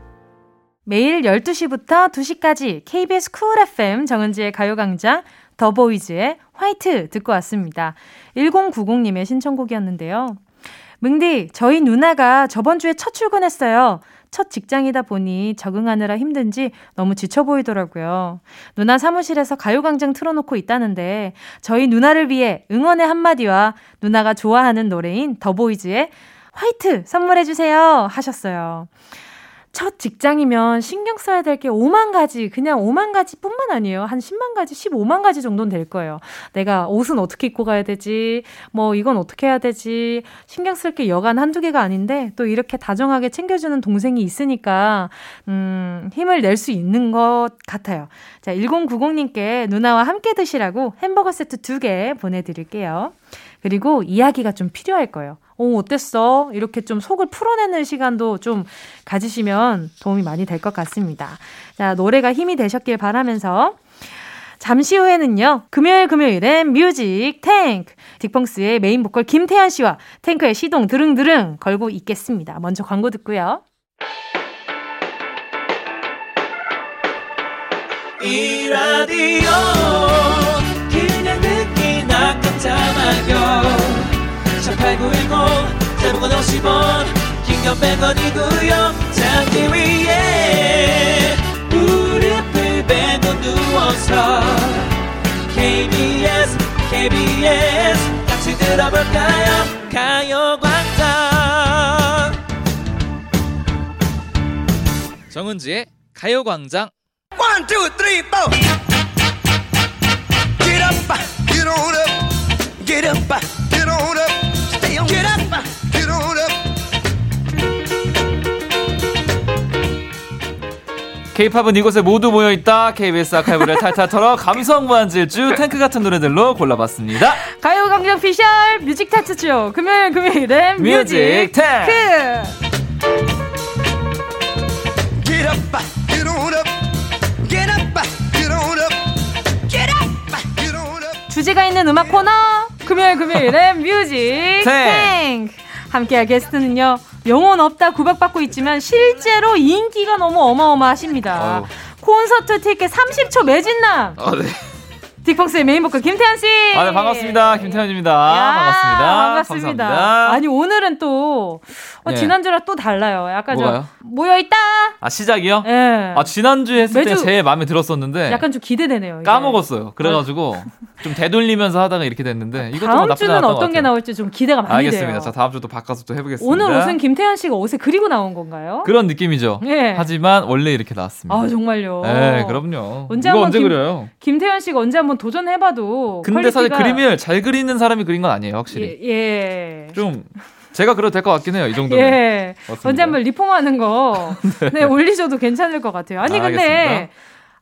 매일 12시부터 2시까지 KBS 쿨 FM 정은지의 가요광장 더보이즈의 화이트 듣고 왔습니다. 1090님의 신청곡이었는데요. 뭉디, 저희 누나가 저번 주에 첫 출근했어요. 첫 직장이다 보니 적응하느라 힘든지 너무 지쳐 보이더라고요. 누나 사무실에서 가요광장 틀어놓고 있다는데 저희 누나를 위해 응원의 한마디와 누나가 좋아하는 노래인 더보이즈의 화이트 선물해주세요. 하셨어요. 첫 직장이면 신경 써야 될 게 5만 가지, 그냥 5만 가지 뿐만 아니에요. 한 10만 가지, 15만 가지 정도는 될 거예요. 내가 옷은 어떻게 입고 가야 되지, 뭐 이건 어떻게 해야 되지, 신경 쓸 게 여간 한두 개가 아닌데, 또 이렇게 다정하게 챙겨주는 동생이 있으니까, 음, 힘을 낼 수 있는 것 같아요. 자, 1090님께 누나와 함께 드시라고 햄버거 세트 두 개 보내드릴게요. 그리고 이야기가 좀 필요할 거예요. 어, 어땠어? 이렇게 좀 속을 풀어내는 시간도 좀 가지시면 도움이 많이 될 것 같습니다. 자, 노래가 힘이 되셨길 바라면서 잠시 후에는요, 금요일 금요일엔 뮤직 탱크. 딕펑스의 메인 보컬 김태현 씨와 탱크의 시동 드릉드릉 걸고 있겠습니다. 먼저 광고 듣고요. 이 라디오 듣기나 깜짝마요 8910 대목원 50원 긴건 100원이고요? 잠기 위에 무릎을 베고 누워서 KBS KBS 같이 들어볼까요? 가요광장. 정은지의 가요광장. One, two, three, four. Get up, get on up, get up. 케이팝은 이곳에 모두 모여 있다. KBS 아카이브를 탈탈 털어 감성 무한질주 탱크 같은 노래들로 골라봤습니다. 가요광장 피셜 뮤직 차트쇼. 금요일 금요일엔 뮤직, 탱크. 주제가 있는 음악 코너 금요일 금요일엔 뮤직 탱크 함께할 게스트는요 영혼 없다 구박받고 있지만 실제로 인기가 너무 어마어마하십니다. 어. 콘서트 티켓 30초 매진남. 어, 네. 딕펑스의 메인 보컬 김태현 씨. 아, 네, 반갑습니다. 김태현입니다. 야, 반갑습니다. 반갑습니다. 감사합니다. 아니 오늘은 또 어, 네. 지난주랑 또 달라요. 약간 뭐가요? 좀 모여 있다. 아 시작이요? 네. 아 지난주 에 했을 때 제일 마음에 들었었는데. 약간 좀 기대되네요. 이제. 까먹었어요. 그래가지고 좀 되돌리면서 하다가 이렇게 됐는데 이것도 다음 주는 어떤 게 나올지 좀 기대가 많이 알겠습니다. 돼요. 알겠습니다. 자 다음 주도 바꿔서 또 해보겠습니다. 오늘 옷은 김태현 씨가 옷에 그리고 나온 건가요? 그런 느낌이죠. 네. 하지만 원래 이렇게 나왔습니다. 아 정말요? 네, 그럼요. 언제 이거 언제 김, 그려요? 김태현 씨가 언제 한번 도전해봐도. 근데 퀄리티가... 사실 그림을 잘 그리는 사람이 그린 건 아니에요, 확실히. 예. 예. 좀 제가 그래도 될 것 같긴 해요. 이 정도면. 예. 맞습니다. 언제 한번 리폼하는 거 네. 네, 올리셔도 괜찮을 것 같아요. 아니 아, 근데 알겠습니다.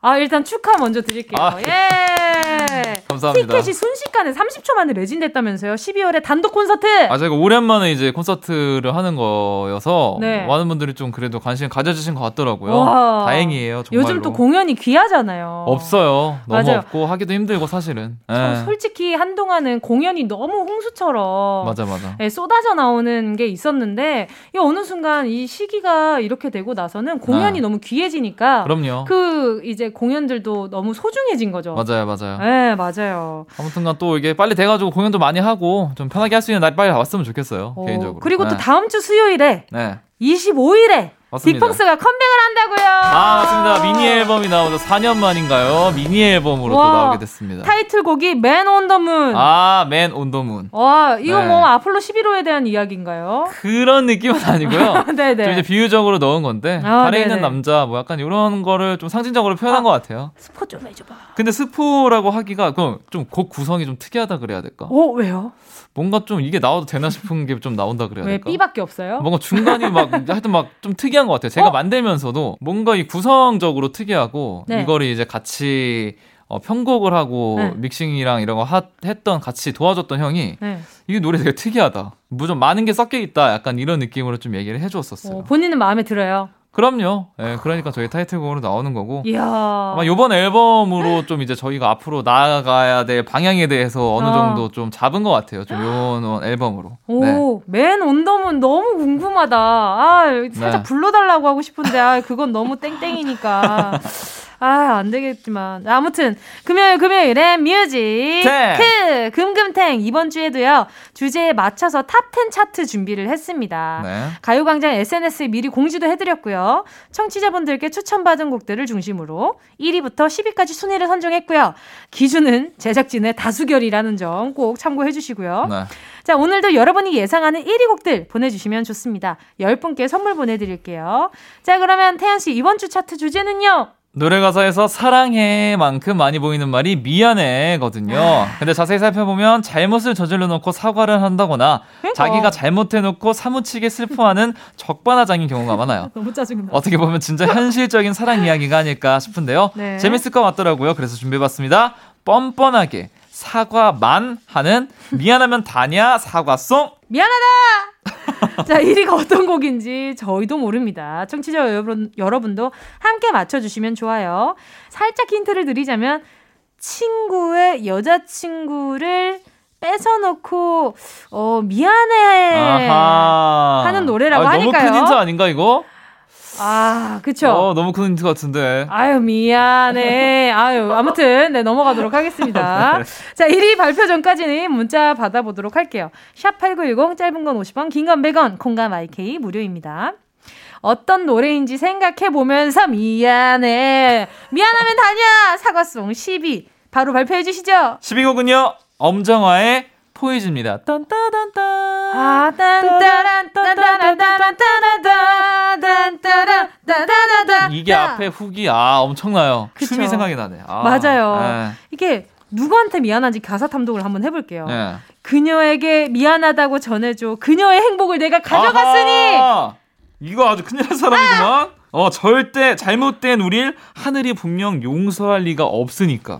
아, 일단 축하 먼저 드릴게요. 아, 예. 감사합니다. 티켓이 순식간에 30초 만에 매진됐다면서요. 12월에 단독 콘서트. 아, 제가 오랜만에 이제 콘서트를 하는 거여서 네. 많은 분들이 좀 그래도 관심 가져 주신 것 같더라고요. 와. 다행이에요. 정말로. 요즘 또 공연이 귀하잖아요. 없어요. 너무 맞아요. 없고 하기도 힘들고 사실은. 예. 솔직히 한동안은 공연이 너무 홍수처럼 맞아 맞아. 예, 쏟아져 나오는 게 있었는데 이 어느 순간 이 시기가 이렇게 되고 나서는 공연이 네. 너무 귀해지니까 그럼요. 그 이제 공연들도 너무 소중해진 거죠. 맞아요, 맞아요. 네, 맞아요. 아무튼간 또 이게 빨리 돼가지고 공연도 많이 하고 좀 편하게 할 수 있는 날이 빨리 왔으면 좋겠어요. 오, 개인적으로. 그리고 네. 또 다음 주 수요일에 네. 25일에 맞습니다. 빅펑스가 컴백을 한다고요. 아 맞습니다. 미니 앨범이 나오죠. 4년 만인가요? 미니 앨범으로 와, 또 나오게 됐습니다. 타이틀곡이 맨 온더 문. 아, 맨 온더 문. 와, 이거 네. 뭐 아폴로 11호에 대한 이야기인가요? 그런 느낌은 아니고요. 네네. 좀 이제 비유적으로 넣은 건데 아, 달에 네네. 있는 남자 뭐 약간 이런 거를 좀 상징적으로 표현한 아, 것 같아요. 스포 좀 해줘봐. 근데 스포라고 하기가 좀곡 구성이 좀 특이하다 그래야 될까? 어 왜요? 뭔가 좀 이게 나와도 되나 싶은 게 좀 나온다 그래야 될까? 왜 B밖에 없어요? 뭔가 중간이 막 하여튼 막 좀 특이한 것 같아요. 제가 어? 만들면서도 뭔가 이 구성적으로 특이하고 네. 이거를 이제 같이 어, 편곡을 하고 네. 믹싱이랑 이런 거 하, 했던 같이 도와줬던 형이 네. 이게 노래 되게 특이하다. 무좀 많은 게 섞여 있다. 약간 이런 느낌으로 좀 얘기를 해줬었어요. 어, 본인은 마음에 들어요. 그럼요. 예, 네, 그러니까 저희 타이틀곡으로 나오는 거고. 이야. 아마 이번 앨범으로 좀 이제 저희가 앞으로 나아가야 될 방향에 대해서 어느 아. 정도 좀 잡은 것 같아요. 좀 요런 앨범으로. 오, 네. 맨 온덤은 너무 궁금하다. 아, 살짝 네. 불러달라고 하고 싶은데, 아, 그건 너무 땡땡이니까. 아, 안 되겠지만. 아무튼, 금요일, 금요일엔 뮤직. 크! 금금탱. 이번 주에도요, 주제에 맞춰서 탑10 차트 준비를 했습니다. 네. 가요광장 SNS에 미리 공지도 해드렸고요. 청취자분들께 추천받은 곡들을 중심으로 1위부터 10위까지 순위를 선정했고요. 기준은 제작진의 다수결이라는 점 꼭 참고해 주시고요. 네. 자, 오늘도 여러분이 예상하는 1위 곡들 보내주시면 좋습니다. 10분께 선물 보내드릴게요. 자, 그러면 태현 씨 이번 주 차트 주제는요? 노래 가사에서 사랑해만큼 많이 보이는 말이 미안해거든요. 근데 자세히 살펴보면 잘못을 저질러 놓고 사과를 한다거나 그러니까. 자기가 잘못해 놓고 사무치게 슬퍼하는 적반하장인 경우가 많아요. 너무 짜증나. 어떻게 보면 진짜 현실적인 사랑 이야기가 아닐까 싶은데요. 네. 재밌을 것 같더라고요. 그래서 준비해봤습니다. 뻔뻔하게 사과만 하는 미안하면 다냐 사과송 미안하다 자 1위가 어떤 곡인지 저희도 모릅니다 청취자 여러분, 여러분도 함께 맞춰주시면 좋아요 살짝 힌트를 드리자면 친구의 여자친구를 뺏어놓고 어 미안해 아하. 하는 노래라고 아, 하니까요 너무 큰 힌트 아닌가 이거? 아, 그쵸. 어, 너무 큰 힌트 같은데. 아유, 미안해. 아유, 아무튼, 네, 넘어가도록 하겠습니다. 네. 자, 1위 발표 전까지는 문자 받아보도록 할게요. 샵8910, 짧은 건 50원, 긴 건 100원, 콩감 IK 무료입니다. 어떤 노래인지 생각해보면서 미안해. 미안하면 다냐! 사과송 10위. 바로 발표해 주시죠. 12곡은요, 엄정화의 포이즈입니다. 아, 딴따란, 이게 앞에 훅이, 아, 엄청나요. 그쵸? 춤이 생각이 나네. 아, 맞아요. 네. 이게 누구한테 미안한지 가사 탐독을 한번 해볼게요. 네. 그녀에게 미안하다고 전해줘. 그녀의 행복을 내가 가져갔으니! 아하! 이거 아주 큰일 날 사람이구만. 아! 어, 절대 잘못된 우릴 하늘이 분명 용서할 리가 없으니까.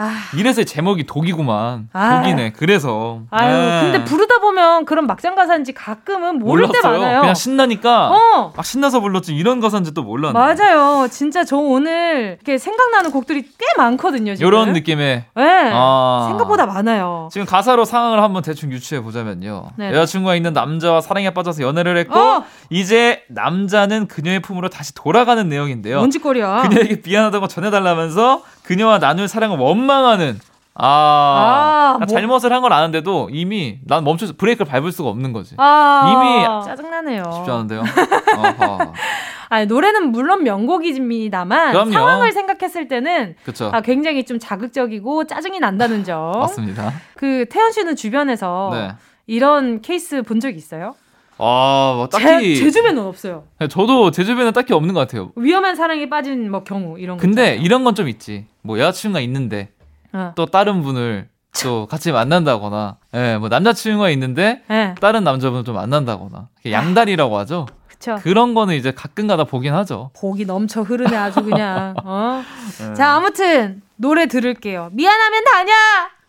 아. 이래서 제목이 독이구만. 아. 독이네. 그래서. 아유, 네. 근데 부르다 보면 그런 막장 가사인지 가끔은 모를 몰랐어요. 때 많아요. 그냥 신나니까. 어. 막 신나서 불렀지 이런 가사인지 또 몰랐네. 맞아요. 진짜 저 오늘 이렇게 생각나는 곡들이 꽤 많거든요. 지금. 이런 느낌의. 네. 아. 생각보다 많아요. 지금 가사로 상황을 한번 대충 유추해 보자면요. 네. 여자친구가 있는 남자와 사랑에 빠져서 연애를 했고 어. 이제 남자는 그녀의 품으로 다시 돌아가는 내용인데요. 뭔 짓거리야. 그녀에게 미안하다고 전해달라면서 그녀와 나눌 사랑을 원망하는 아, 아 뭐. 잘못을 한 걸 아는데도 이미 난 멈춰서 브레이크를 밟을 수가 없는 거지. 아, 이미 짜증나네요. 쉽지 않은데요. 아니, 노래는 물론 명곡입니다만 그럼요. 상황을 생각했을 때는 그쵸. 아, 굉장히 좀 자극적이고 짜증이 난다는 점. 맞습니다. 그 태연 씨는 주변에서 네. 이런 케이스 본 적 있어요? 아, 뭐 딱히 제, 제, 주변은 없어요. 네, 저도 제 주변은 딱히 없는 것 같아요. 위험한 사랑에 빠진 뭐 경우 이런 거. 근데 있잖아요. 이런 건 좀 있지. 뭐 여자친구가 있는데 어. 또 다른 분을 또 같이 만난다거나, 예, 뭐 남자친구가 있는데 네. 다른 남자분을 좀 만난다거나, 양다리라고 하죠. 그쵸. 그런 거는 이제 가끔가다 보긴 하죠. 복이 넘쳐 흐르네 아주 그냥. 어? 네. 자 아무튼 노래 들을게요. 미안하면 다냐.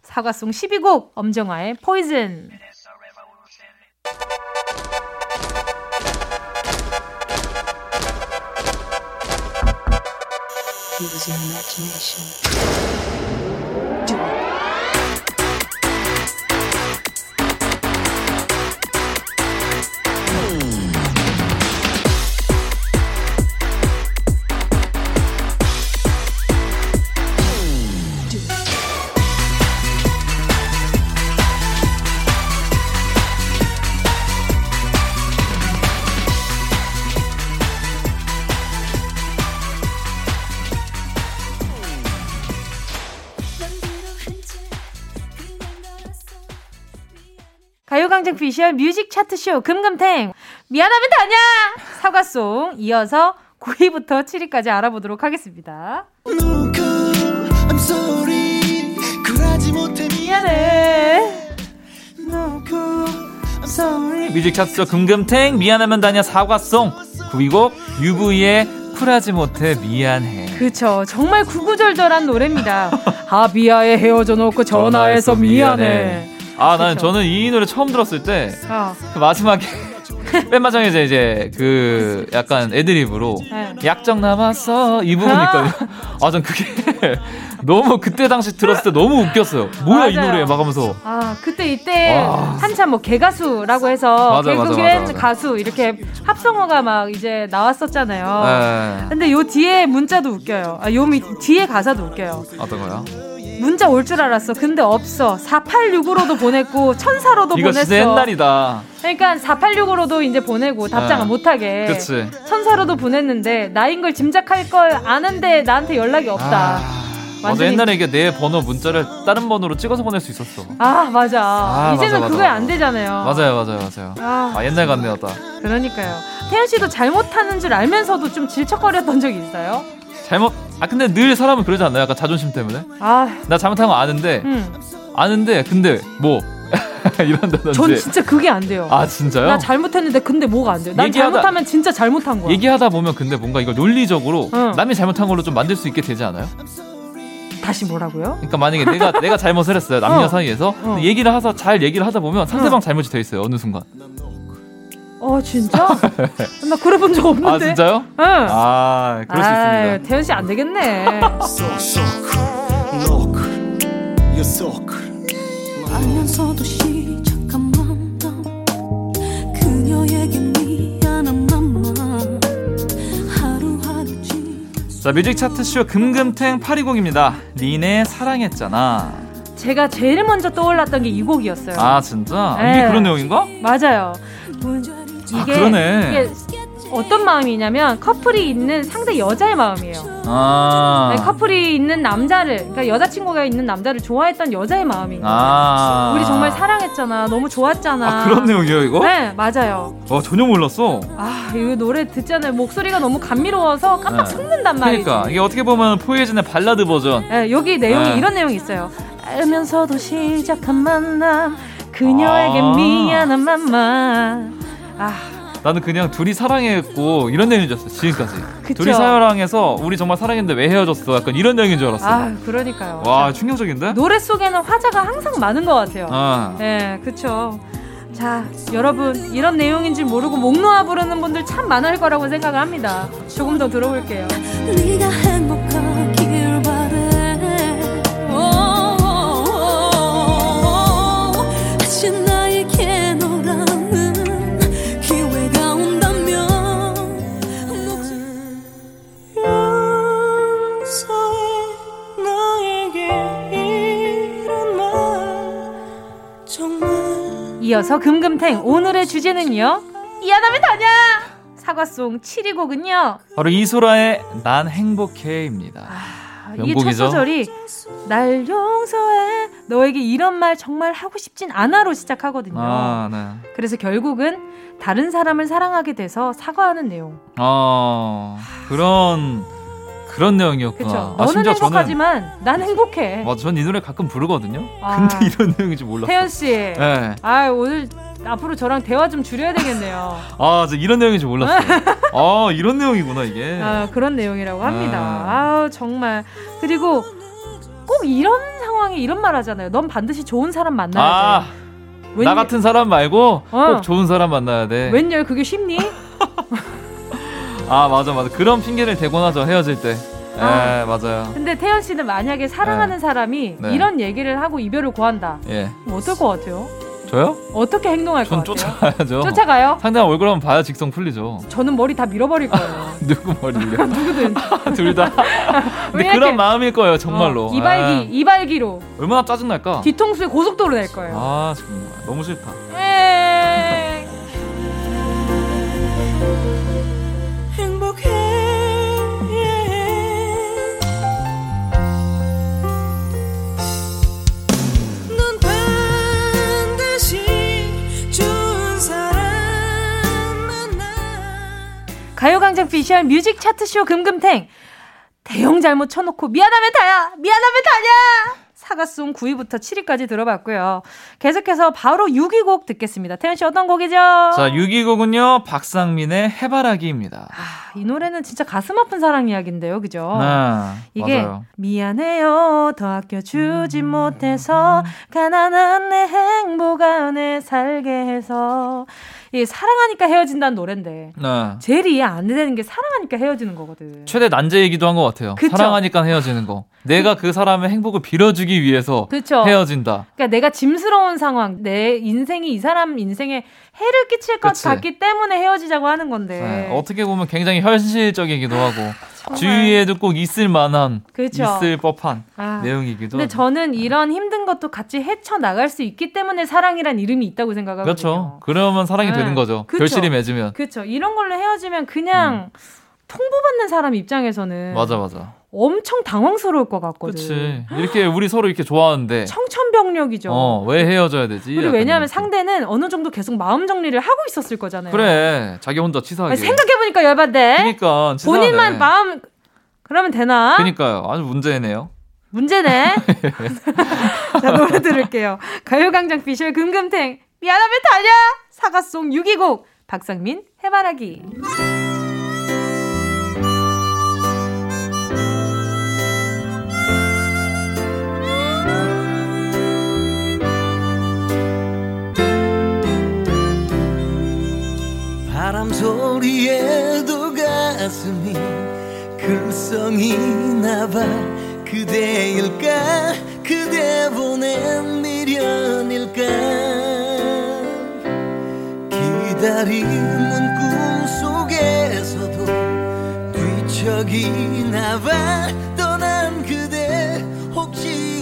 사과송 12곡 엄정화의 포이즌. it was your imagination. 가요광장 피셜 뮤직 차트쇼 금금탱. 미안하면 다냐 사과송 이어서 9위부터 7위까지 알아보도록 하겠습니다. 미안해. 뮤직 차트쇼 금금탱. 미안하면 다냐. 사과송. 9위곡 UV의 쿨하지 못해. 미안해. 그쵸. 정말 구구절절한 노래입니다. 하비아에 헤어져 놓고 전화해서 미안해. 아, 나는 저는 이 노래 처음 들었을 때, 어. 그 마지막에, 맨 마지막에 이제 그 약간 애드립으로 네. 약정 남았어 이 부분 아. 있거든요. 아, 전 그게 너무 그때 당시 들었을 때 너무 웃겼어요. 뭐야 맞아요. 이 노래 막 하면서. 아, 그때 이때 와. 한참 뭐 개가수라고 해서 개그맨 가수 이렇게 합성어가 막 이제 나왔었잖아요. 네. 근데 요 뒤에 문자도 웃겨요. 아, 요 미, 뒤에 가사도 웃겨요. 어떤 거요? 문자 올 줄 알았어. 근데 없어. 4865로도 보냈고 천사로도 이거 보냈어. 진짜 옛날이다. 그러니까 4865로도 이제 보내고 답장을 네. 못하게. 그치. 천사로도 보냈는데 나인 걸 짐작할 걸 아는데 나한테 연락이 없다. 아. 맞아 옛날에 이게 내 번호 문자를 다른 번호로 찍어서 보낼 수 있었어. 아 맞아. 아, 이제는 맞아, 그게 안 되잖아요. 맞아요 맞아요 맞아요. 아, 아 옛날 같네요 다. 그러니까요. 태연 씨도 잘못하는 줄 알면서도 좀 질척거렸던 적이 있어요? 잘못 아 근데 늘 사람은 그러지 않나요? 약간 자존심 때문에. 아 나 잘못한 거 아는데 음. 아는데 근데 뭐 이런다든지. 전 진짜 그게 안 돼요. 아 진짜요? 나 잘못했는데 근데 뭐가 안 돼요. 난 얘기하다, 잘못하면 진짜 잘못한 거야. 얘기하다 보면 근데 뭔가 이걸 논리적으로 응. 남이 잘못한 걸로 좀 만들 수 있게 되지 않아요? 다시 뭐라고요? 그러니까 만약에 내가 내가 잘못을 했어요 남녀 어. 사이에서 어. 얘기를 하서 잘 얘기를 하다 보면 상대방 어. 잘못이 돼 있어요 어느 순간. 어 진짜? 나 그래 본 적 없는데. 아 진짜요? 응. 아 그럴 수 있습니다. 태연 씨안 되겠네. 알면서도 시작한 만남 그녀에게 미안한 맘만 하루하루 자 뮤직 차트쇼 금금탱 8위곡입니다. 린의 사랑했잖아. 제가 제일 먼저 떠올랐던 게 이 곡이었어요. 아 진짜? 네. 이게 그런 내용인가? 맞아요. 아, 이게, 아, 그러네. 이게 어떤 마음이냐면 커플이 있는 상대 여자의 마음이에요. 아. 네, 커플이 있는 남자를, 그러니까 여자친구가 있는 남자를 좋아했던 여자의 마음인 거예요. 아. 우리 정말 사랑했잖아. 너무 좋았잖아. 아, 그런 내용이에요, 이거? 네, 맞아요. 와, 전혀 몰랐어. 아, 이거 노래 듣잖아요. 목소리가 너무 감미로워서 깜빡 네. 속는단 말이죠. 그러니까 이게 어떻게 보면 포에진의 발라드 버전. 네, 여기 내용이 네. 이런 내용이 있어요. 알면서도 시작한 만남 그녀에게 아. 미안한 맘만 아. 나는 그냥 둘이 사랑했고 이런 내용인 줄 알았어 지금까지. 그쵸? 둘이 사랑해서 우리 정말 사랑했는데 왜 헤어졌어? 약간 이런 내용인 줄 알았어. 아 그러니까요. 와 충격적인데? 노래 속에는 화자가 항상 많은 것 같아요. 아. 네 그쵸. 자 여러분 이런 내용인지 모르고 목 놓아 부르는 분들 참 많을 거라고 생각을 합니다. 조금 더 들어볼게요 이어서 금금탱 오늘의 주제는요. 이하다면 다냐 사과송 7위 곡은요. 바로 이소라의 난 행복해입니다. 아, 이게 첫 소절이 날 용서해 너에게 이런 말 정말 하고 싶진 않아로 시작하거든요. 아, 네. 그래서 결국은 다른 사람을 사랑하게 돼서 사과하는 내용. 아 그런 그런 내용이었구나. 아, 너는 행복하지만 저는... 난 행복해. 맞아, 전 이 노래 가끔 부르거든요. 아. 근데 이런 내용인지 몰랐어. 태연 씨. 네. 아 오늘 앞으로 저랑 대화 좀 줄여야 되겠네요. 아, 저 이런 내용인지 몰랐어요. 아, 이런 내용이구나 이게. 아, 그런 내용이라고 합니다. 아, 정말. 그리고 꼭 이런 상황에 이런 말 하잖아요. 넌 반드시 좋은 사람 만나야 아, 돼. 웬... 나 같은 사람 말고 어. 꼭 좋은 사람 만나야 돼. 웬열 그게 쉽니? 아 맞아 맞아 그런 핑계를 대고 나죠 헤어질 때. 아, 네, 맞아요. 근데 태연 씨는 만약에 사랑하는 네. 사람이 네. 이런 얘기를 하고 이별을 고한다. 예. 어떨 것 같아요? 저요? 어떻게 행동할 것 같아요? 쫓아가야죠. 쫓아가요? 상대방 얼굴 한번 봐야 직성 풀리죠. 저는 머리 다 밀어버릴 거예요. 누구 머리를요? 누구든. 둘 다. 근데 그런 마음일 거예요, 정말로. 어, 이발기, 아. 이발기로. 얼마나 짜증날까? 뒤통수에 고속도로 낼 거예요. 아, 정말. 너무 싫다. 가요광장 피셜 뮤직 차트쇼 금금탱 대형 잘못 쳐놓고 미안하면 다야 미안하면 다냐 사과송 9위부터 7위까지 들어봤고요. 계속해서 바로 6위 곡 듣겠습니다. 태연 씨 어떤 곡이죠? 자, 6위 곡은요. 박상민의 해바라기입니다. 아, 이 노래는 진짜 가슴 아픈 사랑 이야기인데요. 그죠? 네, 이게 맞아요. 미안해요. 더 아껴 주지 못해서 가난한 내 행복 안에 살게 해서 이 사랑하니까 헤어진다는 노래인데 네. 제일 이해 안 되는 게 사랑하니까 헤어지는 거거든. 최대 난제이기도 한 것 같아요. 그쵸? 사랑하니까 헤어지는 거. 내가 그 사람의 행복을 빌어주기 위해서 그쵸? 헤어진다. 그러니까 내가 짐스러운 상황, 내 인생이 이 사람 인생에 해를 끼칠 것 그치. 같기 때문에 헤어지자고 하는 건데. 네. 어떻게 보면 굉장히 현실적이기도 하고 주위에도 꼭 있을 만한 그쵸? 있을 법한 아. 내용이기도. 근데. 저는 이런 힘든 것도 같이 헤쳐 나갈 수 있기 때문에 사랑이란 이름이 있다고 생각하거든요. 그렇죠. 그러면 사랑이 네. 되는 거죠. 그쵸? 결실이 맺으면. 그렇죠. 이런 걸로 헤어지면 그냥 음. 통보받는 사람 입장에서는 맞아 맞아. 엄청 당황스러울 것 같거든. 그렇지. 이렇게 우리 서로 이렇게 좋아하는데 청천벽력이죠. 어, 왜 헤어져야 되지? 그리고 왜냐하면 상대는 어느 정도 계속 마음 정리를 하고 있었을 거잖아요. 그래. 자기 혼자 치사하게. 생각해 보니까 열받네. 그러니까 치사하네. 본인만 마음 그러면 되나? 그러니까요. 아주 문제네요. 문제네. 자 노래 들을게요. 가요광장 피셜 금금탱 미안하면 달려 사과송 6위곡 박상민 해바라기. 바람 소리에도 가슴이 글썽이 나봐 그대일까? 그대 보낸 미련일까? 기다리는 꿈속에서도 뒤척이나 봐 떠난 그대 혹시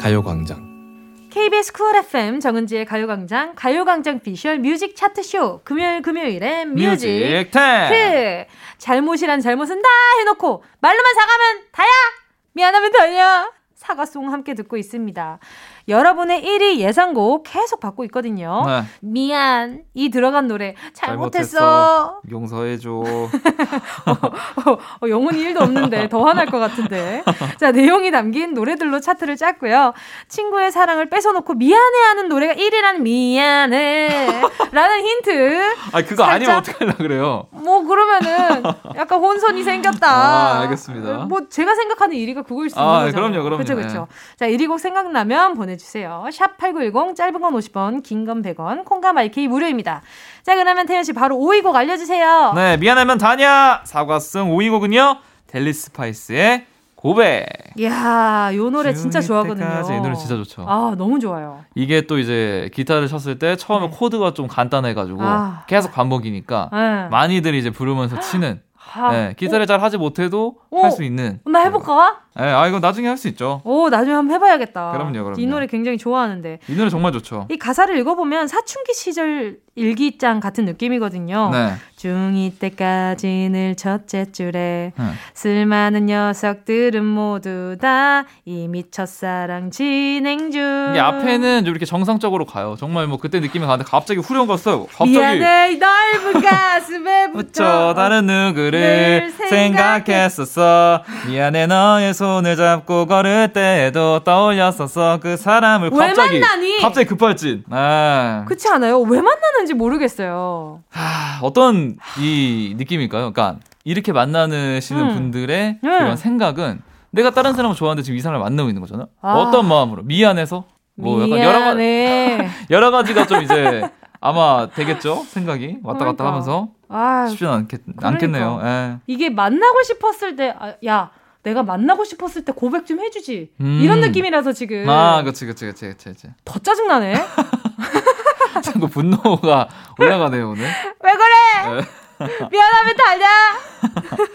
가요광장. KBS 쿨 FM 정은지의 가요광장 가요광장 피셜 뮤직 차트쇼 금요일 금요일엔 뮤직, 뮤직 그 잘못이란 잘못은 다 해놓고 말로만 사과면 다야! 미안하면 다냐 사과송 함께 듣고 있습니다. 여러분의 1위 예상곡 계속 받고 있거든요. 네. 미안. 이 들어간 노래 잘못했어. 잘못했어. 용서해줘. 어, 어, 어, 영혼이 1도 없는데 더 화날 것 같은데. 자, 내용이 담긴 노래들로 차트를 짰고요. 친구의 사랑을 뺏어놓고 미안해하는 노래가 1위라는 미안해. 라는 힌트. 아, 그거 살짝, 아니면 어떡하려 그래요? 뭐, 그러면은 약간 혼선이 생겼다. 아, 알겠습니다. 뭐, 제가 생각하는 1위가 그거일 수 있는 아, 거죠. 그럼요, 그럼요. 그렇죠, 그렇죠. 자, 1위 곡 생각나면 보내주세요. 샵 8910, 짧은 건 50원, 긴 건 100원, 콩과 마이케이 무료입니다. 자, 그러면 태현 씨 바로 5위 곡 알려주세요. 네, 미안하면 다냐! 사과송 5위 곡은요, 델리 스파이스의 고백. 이야, 요 노래 진짜 좋아하거든요. 이 노래 진짜 좋죠. 아, 너무 좋아요. 이게 또 이제 기타를 쳤을 때 처음에 네. 코드가 좀 간단해가지고 아. 계속 반복이니까 네. 많이들 이제 부르면서 치는 아, 네, 기타를 오. 잘 하지 못해도 할 수 있는. 나 해볼까? 네, 아 이거 나중에 할 수 있죠. 오, 나중에 한번 해봐야겠다. 그럼요, 그럼요. 이 노래 굉장히 좋아하는데. 이 노래 정말 좋죠. 이 가사를 읽어보면 사춘기 시절 일기장 같은 느낌이거든요. 네. 중2 때까지 늘 첫째 줄에 네. 쓸만한 녀석들은 모두 다 이미 첫사랑 진행 중. 이게 앞에는 좀 이렇게 정상적으로 가요. 정말 뭐 그때 느낌이 가는데 갑자기 후렴 갔어요. 갑자기 미안해 넓은 가슴에 붙여 다른 누구를 생각했었어. 미안해 너의 손을 잡고 걸을 때에도 떠올렸었어. 그 사람을 갑자기 만나니? 갑자기 급발진. 아. 그렇지 않아요? 왜 만나는지 모르겠어요. 하, 어떤 이 느낌일까요? 그러니까 이렇게 만나시는 음. 분들의 음. 그런 생각은 내가 다른 사람을 좋아하는데 지금 이 사람을 만나고 있는 거잖아. 아. 어떤 마음으로? 미안해서? 뭐 약간 여러 가지 여러 가지가 좀 이제 아마 되겠죠 생각이 왔다 갔다 그러니까. 하면서 아, 쉽지 않겠, 그러니까. 않겠네요. 예. 이게 만나고 싶었을 때, 아, 야, 내가 만나고 싶었을 때 고백 좀 해주지. 음. 이런 느낌이라서 지금. 아, 그치, 그치, 그치, 그치. 그치. 더 짜증나네. 자꾸 분노가 올라가네요, 오늘. 왜 그래? 네. 미안하면 다냐?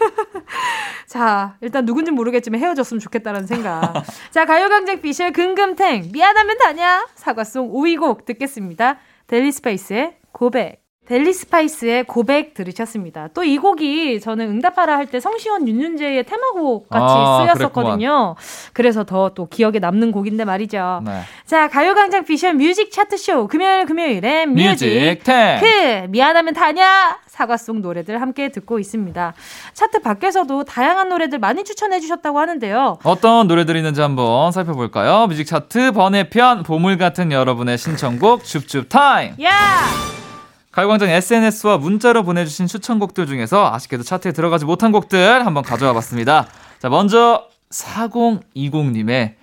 자, 일단 누군지 모르겠지만 헤어졌으면 좋겠다는 생각. 자, 가요광장 피셜 금금탱. 미안하면 다냐? 사과송 5위 곡 듣겠습니다. 델리 스파이스의 고백. 델리 스파이스의 고백 들으셨습니다. 또 이 곡이 저는 응답하라 할 때 성시원 윤윤재의 테마곡 같이 아, 쓰였었거든요. 그랬구만. 그래서 더 또 기억에 남는 곡인데 말이죠. 네. 자, 가요광장 피셜 뮤직 차트쇼 금요일 금요일엔 뮤직 그 미안하면 다냐 사과송 노래들 함께 듣고 있습니다. 차트 밖에서도 다양한 노래들 많이 추천해 주셨다고 하는데요. 어떤 노래들이 있는지 한번 살펴볼까요? 뮤직 차트 번외편 보물 같은 여러분의 신청곡 줍줍 타임. 야! 가요광장 SNS와 문자로 보내주신 추천곡들 중에서 아쉽게도 차트에 들어가지 못한 곡들 한번 가져와 봤습니다. 자, 먼저 4020님의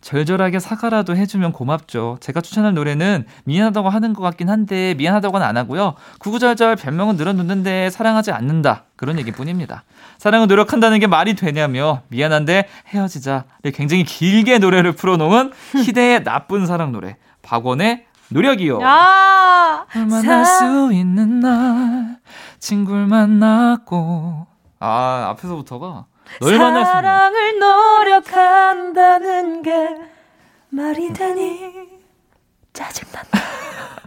절절하게 사과라도 해주면 고맙죠. 제가 추천할 노래는 미안하다고 하는 것 같긴 한데 미안하다고는 안 하고요. 구구절절 별명은 늘어놓는데 사랑하지 않는다. 그런 얘기뿐입니다. 사랑은 노력한다는 게 말이 되냐며 미안한데 헤어지자를 굉장히 길게 노래를 풀어놓은 희대의 나쁜 사랑 노래 박원의 노력이요. 야, 만날 수 있는 날 친구를 만났고. 아 앞에서부터가? 널 만날 수 사랑을 노력한다는 게 말이 되니 짜증난다.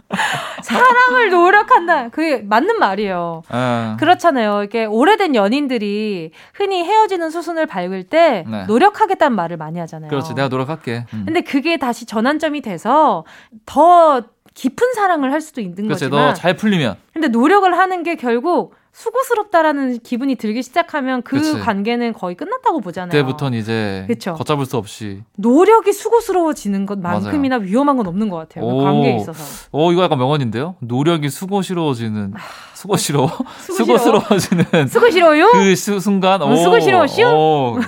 사랑을 노력한다. 그게 맞는 말이에요. 에. 네. 그렇잖아요. 이게 오래된 연인들이 흔히 헤어지는 수순을 밟을 때 네. 노력하겠다는 말을 많이 하잖아요. 그렇지. 내가 노력할게. 음. 근데 그게 다시 전환점이 돼서 더 깊은 사랑을 할 수도 있는 그렇지, 거지만 너잘 풀리면. 근데 노력을 하는 게 결국 수고스럽다라는 기분이 들기 시작하면 그 그치. 관계는 거의 끝났다고 보잖아요. 그때부터는 이제 그쵸? 걷잡을 수 없이 노력이 수고스러워지는 것만큼이나 맞아요. 위험한 건 없는 것 같아요. 그 관계에 있어서. 오 이거 약간 명언인데요. 노력이 수고스러워지는 수고스러워 수고스러워지는 수고스러워요? 그 수, 순간 어, 수고스러워쇼? 어,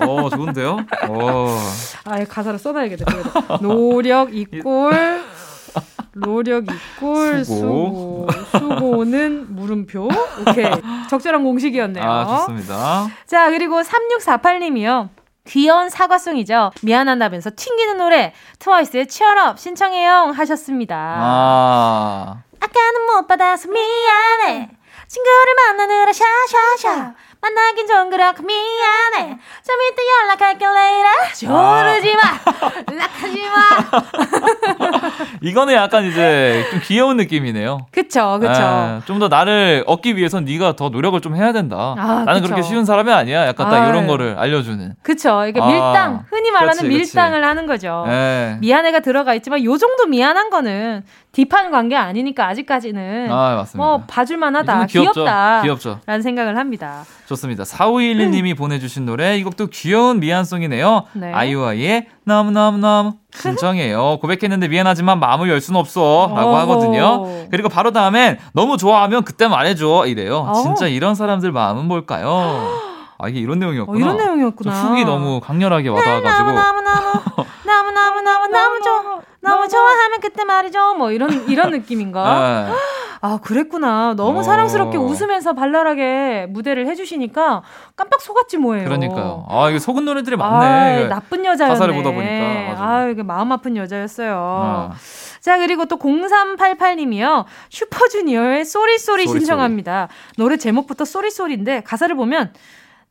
어 좋은데요. 오. 아 가사를 써놔야겠다. 노력 이꼴 노력 이꼴 수고. 수고. 는 물음표. 오케이. 적절한 공식이었네요. 아, 좋습니다. 자, 그리고 3648님이요. 귀여운 사과송이죠. 미안한다면서 튕기는 노래 트와이스의 치얼업 신청해요 하셨습니다. 아. 아까는 못 받아서 미안해. 친구를 만나느라 샤샤샤. 만나긴 좀 그렇고 미안해. 좀 이따 연락할게 later. 조르지 마. 연락하지 마. 이거는 약간 이제 좀 귀여운 느낌이네요. 그쵸, 그쵸. 네, 좀더 나를 얻기 위해선 네가 더 노력을 좀 해야 된다. 아, 나는 그쵸. 그렇게 쉬운 사람이 아니야. 약간 딱 아, 이런 거를 알려주는. 그쵸. 이게 아, 밀당. 흔히 말하는 그렇지, 밀당을 그렇지. 하는 거죠. 네. 미안해가 들어가 있지만 요 정도 미안한 거는 딥한 관계 아니니까 아직까지는 아, 맞습니다. 뭐 봐줄만하다, 귀엽다, 귀엽죠. 라는 생각을 합니다. 좋습니다. 4511님이 음. 보내주신 노래 이 곡도 귀여운 미안송이네요. 네. 아이유아이의 너무너무너무 신청해요. 고백했는데 미안하지만 마음을 열 수는 없어 라고 하거든요. 그리고 바로 다음엔 너무 좋아하면 그때 말해줘 이래요. 오. 진짜 이런 사람들 마음은 뭘까요? 아 이게 이런 내용이었구나. 어, 이런 내용이었구나. 훅이 너무 강렬하게 와닿아가지고. 너무 너무 너무 너무 너무 너무 너무 좋아. 너무 좋아하면 그때 말이죠. 뭐 이런 이런 느낌인가? 네. 아, 그랬구나. 너무 어. 사랑스럽게 웃으면서 발랄하게 무대를 해주시니까 깜빡 속았지 뭐예요. 그러니까요. 아, 이게 속은 노래들이 많네. 아, 나쁜 여자였네. 가사를 보다 보니까. 맞아. 아, 이게 마음 아픈 여자였어요. 아. 자, 그리고 또 0388님이요. 슈퍼주니어의 Sorry Sorry 신청합니다. 노래 제목부터 Sorry Sorry인데 가사를 보면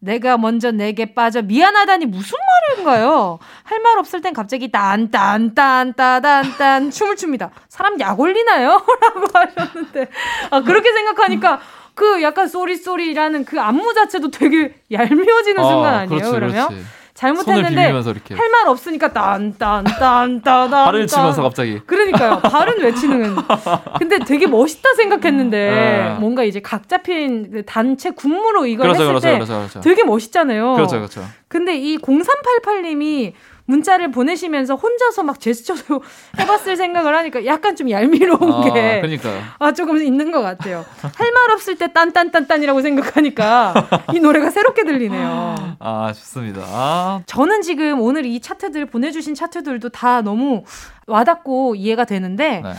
내가 먼저 내게 빠져 미안하다니 무슨 말인가요? 할 말 없을 땐 갑자기 딴딴딴따단딴 춤을 춥니다. 사람 약 올리나요? 라고 하셨는데 아 그렇게 생각하니까 그 약간 쏘리쏘리라는 그 안무 자체도 되게 얄미워지는 아, 순간 아니에요? 그렇지, 그러면? 그렇지. 잘못했는데 할 말 없으니까 딴딴딴딴딴 발을 치면서 갑자기. 그러니까요. 발은 외치는 근데 되게 멋있다 생각했는데 네. 뭔가 이제 각 잡힌 그 단체 군무로 이걸 그렇죠, 했을 그렇죠, 때 그렇죠, 그렇죠. 되게 멋있잖아요. 그렇죠 그렇죠. 근데 이 0388님이 문자를 보내시면서 혼자서 막 제스처도 해봤을 생각을 하니까 약간 좀 얄미로운 아, 게. 그러니까요. 아, 조금 있는 것 같아요. 할 말 없을 때 딴딴딴딴이라고 생각하니까 이 노래가 새롭게 들리네요. 아, 좋습니다. 아. 저는 지금 오늘 이 차트들 보내주신 차트들도 다 너무 와닿고 이해가 되는데 네.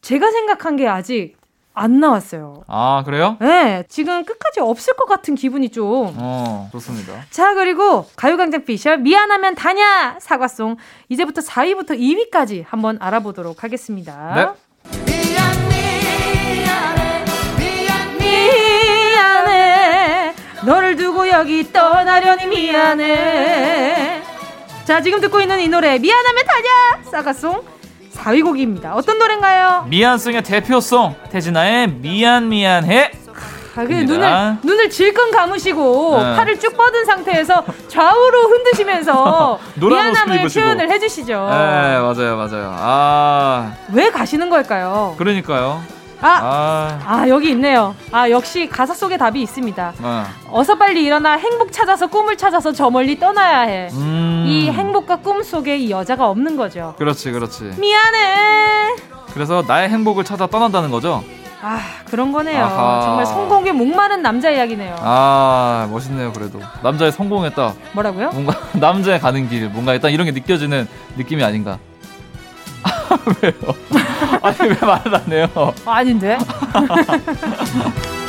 제가 생각한 게 아직 안 나왔어요. 아, 그래요? 네. 지금 끝까지 없을 것 같은 기분이 좀. 어, 좋습니다. 자, 그리고 가요광장 피셜 미안하면 다냐 사과송. 이제부터 4위부터 2위까지 한번 알아보도록 하겠습니다. 네. 미안, 미안해, 미안, 미안해. 너를 두고 여기 떠나려니 미안해. 자, 지금 듣고 있는 이 노래 미안하면 다냐 사과송. 4위 곡입니다. 어떤 노래인가요? 미안송의 대표송 태진아의 미안 미안해. 아, 그 눈을 눈을 질끈 감으시고 네. 팔을 쭉 뻗은 상태에서 좌우로 흔드시면서 미안함을 표현을 해주시죠. 네 맞아요 맞아요. 아왜 가시는 걸까요? 그러니까요. 아, 아, 아, 여기 있네요. 아, 역시 가사 속에 답이 있습니다. 아. 어서 빨리 일어나 행복 찾아서 꿈을 찾아서 저 멀리 떠나야 해. 음. 이 행복과 꿈 속에 이 여자가 없는 거죠. 그렇지, 그렇지. 미안해. 그래서 나의 행복을 찾아 떠난다는 거죠? 아, 그런 거네요. 아하. 정말 성공에 목마른 남자 이야기네요. 아, 멋있네요, 그래도. 남자의 성공했다. 뭐라고요? 뭔가, 남자의 가는 길, 뭔가 일단 이런 게 느껴지는 느낌이 아닌가. 왜요? 아니 왜 말을 안 해요? 아닌데.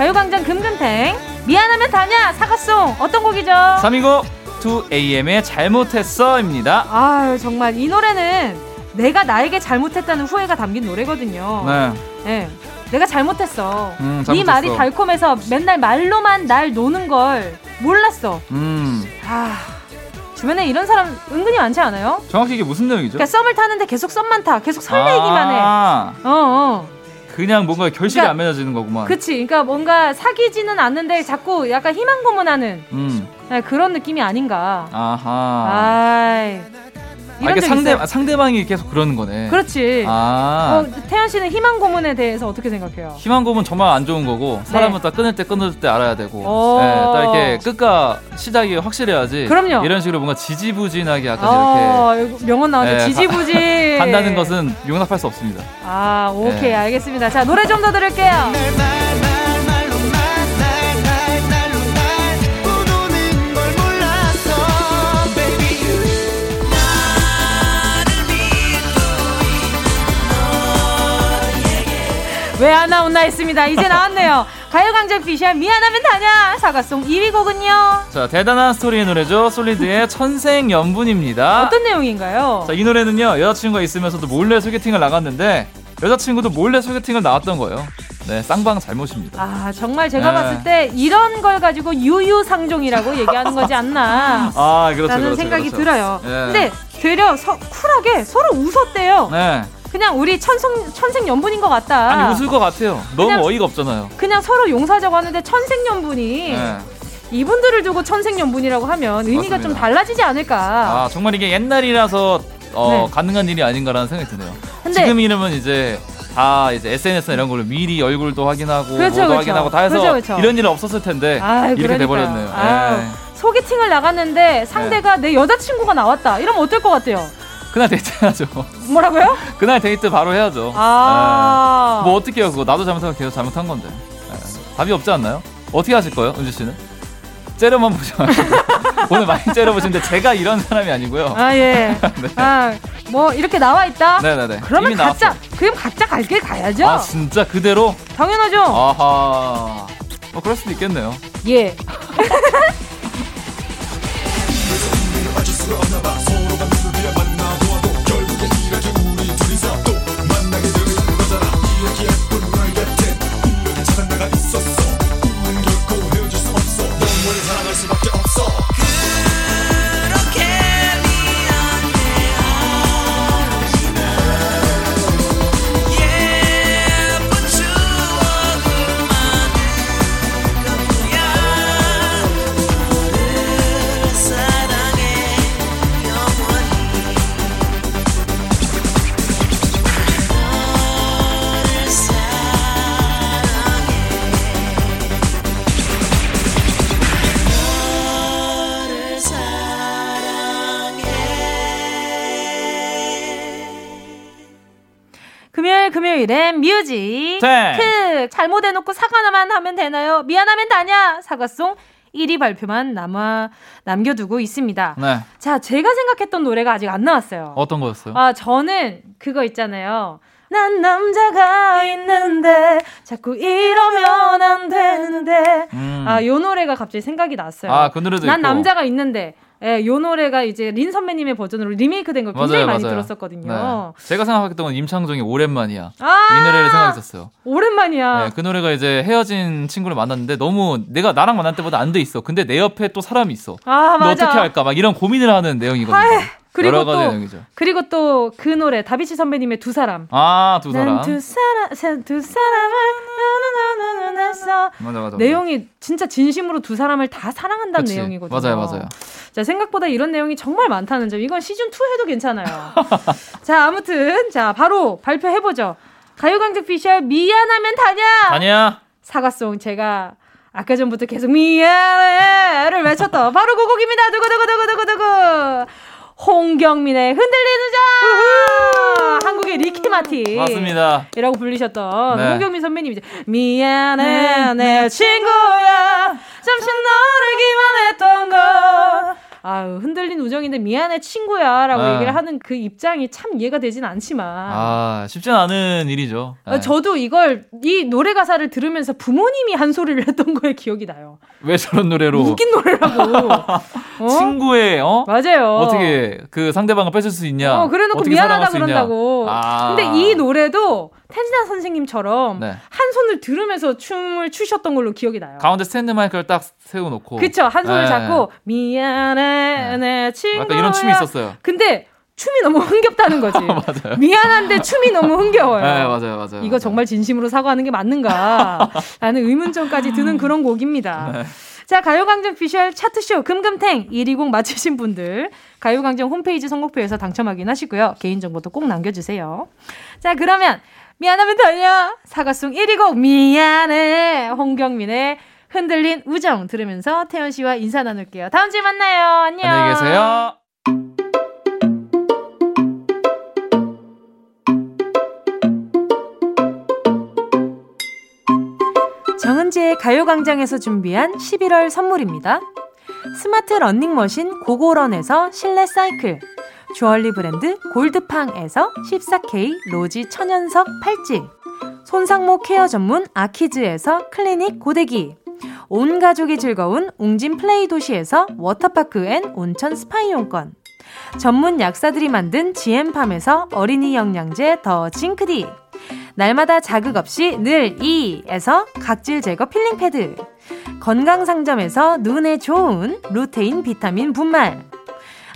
가요광장 금금탱 미안하면 다냐 사과송 어떤 곡이죠? 3위곡 2AM의 잘못했어입니다. 아 정말 이 노래는 내가 나에게 잘못했다는 후회가 담긴 노래거든요. 네. 네. 내가 잘못했어. 음, 네 말이 달콤해서 맨날 말로만 날 노는 걸 몰랐어. 음. 아. 주변에 이런 사람 은근히 많지 않아요? 정확히 이게 무슨 내용이죠? 그러니까 썸을 타는데 계속 썸만 타. 계속 설레기만 아~ 해. 어, 어. 그냥 뭔가 결실이 그러니까, 안 맺어지는 거구만. 그치. 그러니까 뭔가 사귀지는 않는데 자꾸 약간 희망 고문하는 음. 네, 그런 느낌이 아닌가. 아하. 아이. 아, 이게 상대 있어요? 상대방이 계속 그러는 거네. 그렇지. 아. 어, 태연 씨는 희망 고문에 대해서 어떻게 생각해요? 희망 고문 정말 안 좋은 거고 사람은 네. 딱 끊을 때 끊을 때 알아야 되고, 네, 딱 이렇게 끝과 시작이 확실해야지. 그럼요. 이런 식으로 뭔가 지지부진하게 약간 어, 이렇게 명언 나왔네. 네, 지지부진. 한다는 것은 용납할 수 없습니다. 아, 오케이 네. 알겠습니다. 자 노래 좀 더 들을게요. 왜 안 나온나 했습니다. 이제 나왔네요. 가요광장 피셜 미안하면 다냐 사과송 2위 곡은요. 자 대단한 스토리의 노래죠. 솔리드의 천생연분입니다. 어떤 내용인가요? 자 이 노래는요 여자친구가 있으면서도 몰래 소개팅을 나갔는데 여자친구도 몰래 소개팅을 나왔던 거예요. 네, 쌍방 잘못입니다. 아, 정말 제가 네. 봤을 때 이런 걸 가지고 유유상종이라고 얘기하는 거지 않나. 아, 그렇죠. 라는 그렇죠, 생각이 그렇죠. 들어요. 네. 근데 되려 서, 쿨하게 서로 웃었대요. 네. 그냥 우리 천성, 천생연분인 것 같다. 아니 웃을 것 같아요. 너무 그냥, 어이가 없잖아요. 그냥 서로 용서하자고 하는데 천생연분이 네. 이분들을 두고 천생연분이라고 하면 의미가 맞습니다. 좀 달라지지 않을까. 아 정말 이게 옛날이라서 어, 네. 가능한 일이 아닌가라는 생각이 드네요. 지금 이름은 이제 다 이제 SNS나 이런 걸로 미리 얼굴도 확인하고 그렇죠, 그렇죠. 확인하고 다 해서 그렇죠, 그렇죠. 이런 일은 없었을 텐데 아, 이렇게 그러니까요. 돼버렸네요. 아, 네. 소개팅을 나갔는데 상대가 네. 내 여자친구가 나왔다. 이러면 어떨 것 같아요? 그날 데이트 해야죠. 뭐라고요? 그날 데이트 바로 해야죠. 아. 네. 뭐 어떻게 해요? 그거 나도 잘못하면 계속 잘못한 건데. 네. 답이 없지 않나요? 어떻게 하실 거예요, 은주 씨는? 째려만 보지 마시고 오늘 많이 째려보시는데 제가 이런 사람이 아니고요. 아 예. 네. 아뭐 이렇게 나와 있다. 네네네. 그러면 각자 나왔어. 그럼 각자 갈 길 가야죠. 아 진짜 그대로? 당연하죠. 아하. 뭐 그럴 수도 있겠네요. 예. 금요일엔 뮤직 네. 잘못해놓고 사과나만 하면 되나요? 미안하면 다냐? 사과송 1위 발표만 남아 남겨두고 있습니다. 네. 자, 제가 생각했던 노래가 아직 안 나왔어요. 어떤 거였어요? 아, 저는 그거 있잖아요. 난 남자가 있는데 자꾸 이러면 안 되는데 음. 아요 노래가 갑자기 생각이 났어요. 아그 노래도 난 있고. 남자가 있는데 예, 요 노래가 이제 린 선배님의 버전으로 리메이크된 거 굉장히 맞아요, 많이 맞아요. 들었었거든요. 네. 제가 생각했던 건 임창정의 오랜만이야. 아~ 이 노래를 생각했었어요. 오랜만이야. 네, 그 노래가 이제 헤어진 친구를 만났는데 너무 내가 나랑 만날 때보다 안 돼 있어. 근데 내 옆에 또 사람이 있어. 아, 맞아. 어떻게 할까? 막 이런 고민을 하는 내용이거든요. 아이. 그리고 또 내용이죠. 그리고 또 그 노래 다비치 선배님의 두 사람. 아, 두 사람. 두 사람 두 사람을 했어. 맞아, 맞아. 내용이 진짜 진심으로 두 사람을 다 사랑한다는 그치. 내용이거든요. 맞아요, 맞아요. 자, 생각보다 이런 내용이 정말 많다는 점. 이건 시즌 2 해도 괜찮아요. 자, 아무튼 자, 바로 발표해 보죠. 가요광장 피셜 미안하면 다냐? 다냐? 사과송 제가 아까 전부터 계속 미안해를 외쳤던 바로 그 곡입니다. 두구두구두구두구두구. 홍경민의 흔들리는 자 한국의 리키 마틴 맞습니다. 이라고 불리셨던 네. 홍경민 선배님 이제 미안해 내 친구야. 잠시 너를 기만했던 것 아유, 흔들린 우정인데 미안해 친구야 라고 아. 얘기를 하는 그 입장이 참 이해가 되진 않지만 아, 쉽진 않은 일이죠. 네. 저도 이걸 이 노래 가사를 들으면서 부모님이 한 소리를 했던 거에 기억이 나요. 왜 저런 노래로 웃긴 노래라고. 어? 친구의 어? 맞아요. 어떻게 그 상대방을 뺏을 수 있냐? 어, 그래 놓고 미안하다 그런다고. 아. 근데 이 노래도 텐지나 선생님처럼 네. 한 손을 들으면서 춤을 추셨던 걸로 기억이 나요. 가운데 스탠드 마이크를 딱 세워놓고. 그쵸. 한 손을 네. 잡고 미안해 네. 내 친구야. 약간 이런 춤이 있었어요. 근데 춤이 너무 흥겹다는 거지. 맞아요. 미안한데 춤이 너무 흥겨워요. 네, 맞아요, 맞아요. 이거 맞아요. 정말 진심으로 사과하는 게 맞는가? 라는 의문점까지 드는 그런 곡입니다. 네. 자, 가요광장 피셜 차트쇼 금금탱 1위 곡 맞히신 분들 가요광장 홈페이지 선곡표에서 당첨 확인하시고요. 개인정보도 꼭 남겨주세요. 자, 그러면 미안하면 달려 사과송 1위 곡 미안해 홍경민의 흔들린 우정 들으면서 태연 씨와 인사 나눌게요. 다음 주에 만나요. 안녕. 안녕히 계세요. 정은지의 가요광장에서 준비한 11월 선물입니다. 스마트 러닝머신 고고런에서 실내 사이클 주얼리 브랜드 골드팡에서 14K 로지 천연석 팔찌. 손상모 케어 전문 아키즈에서 클리닉 고데기. 온 가족이 즐거운 웅진 플레이 도시에서 워터파크 and 온천 스파 이용권. 전문 약사들이 만든 지엠팜에서 어린이 영양제 더 징크디. 날마다 자극 없이 늘 이에서 각질 제거 필링 패드. 건강 상점에서 눈에 좋은 루테인 비타민 분말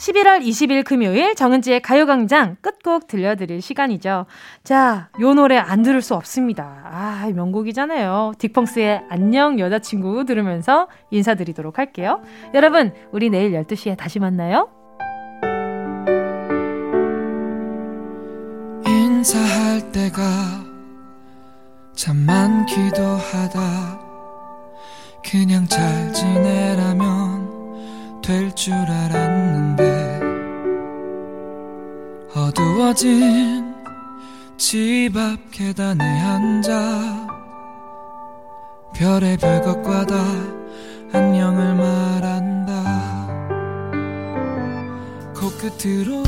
11월 20일 금요일 정은지의 가요광장 끝곡 들려드릴 시간이죠. 자, 요 노래 안 들을 수 없습니다. 아, 명곡이잖아요. 딕펑스의 안녕 여자친구 들으면서 인사드리도록 할게요. 여러분, 우리 내일 12시에 다시 만나요. 인사할 때가 참 많기도 하다. 그냥 잘 지내라면 될 줄 알았는데 어두워진 집 앞 계단에 앉아 별의별 것과 다 안녕을 말한다. 코끝으로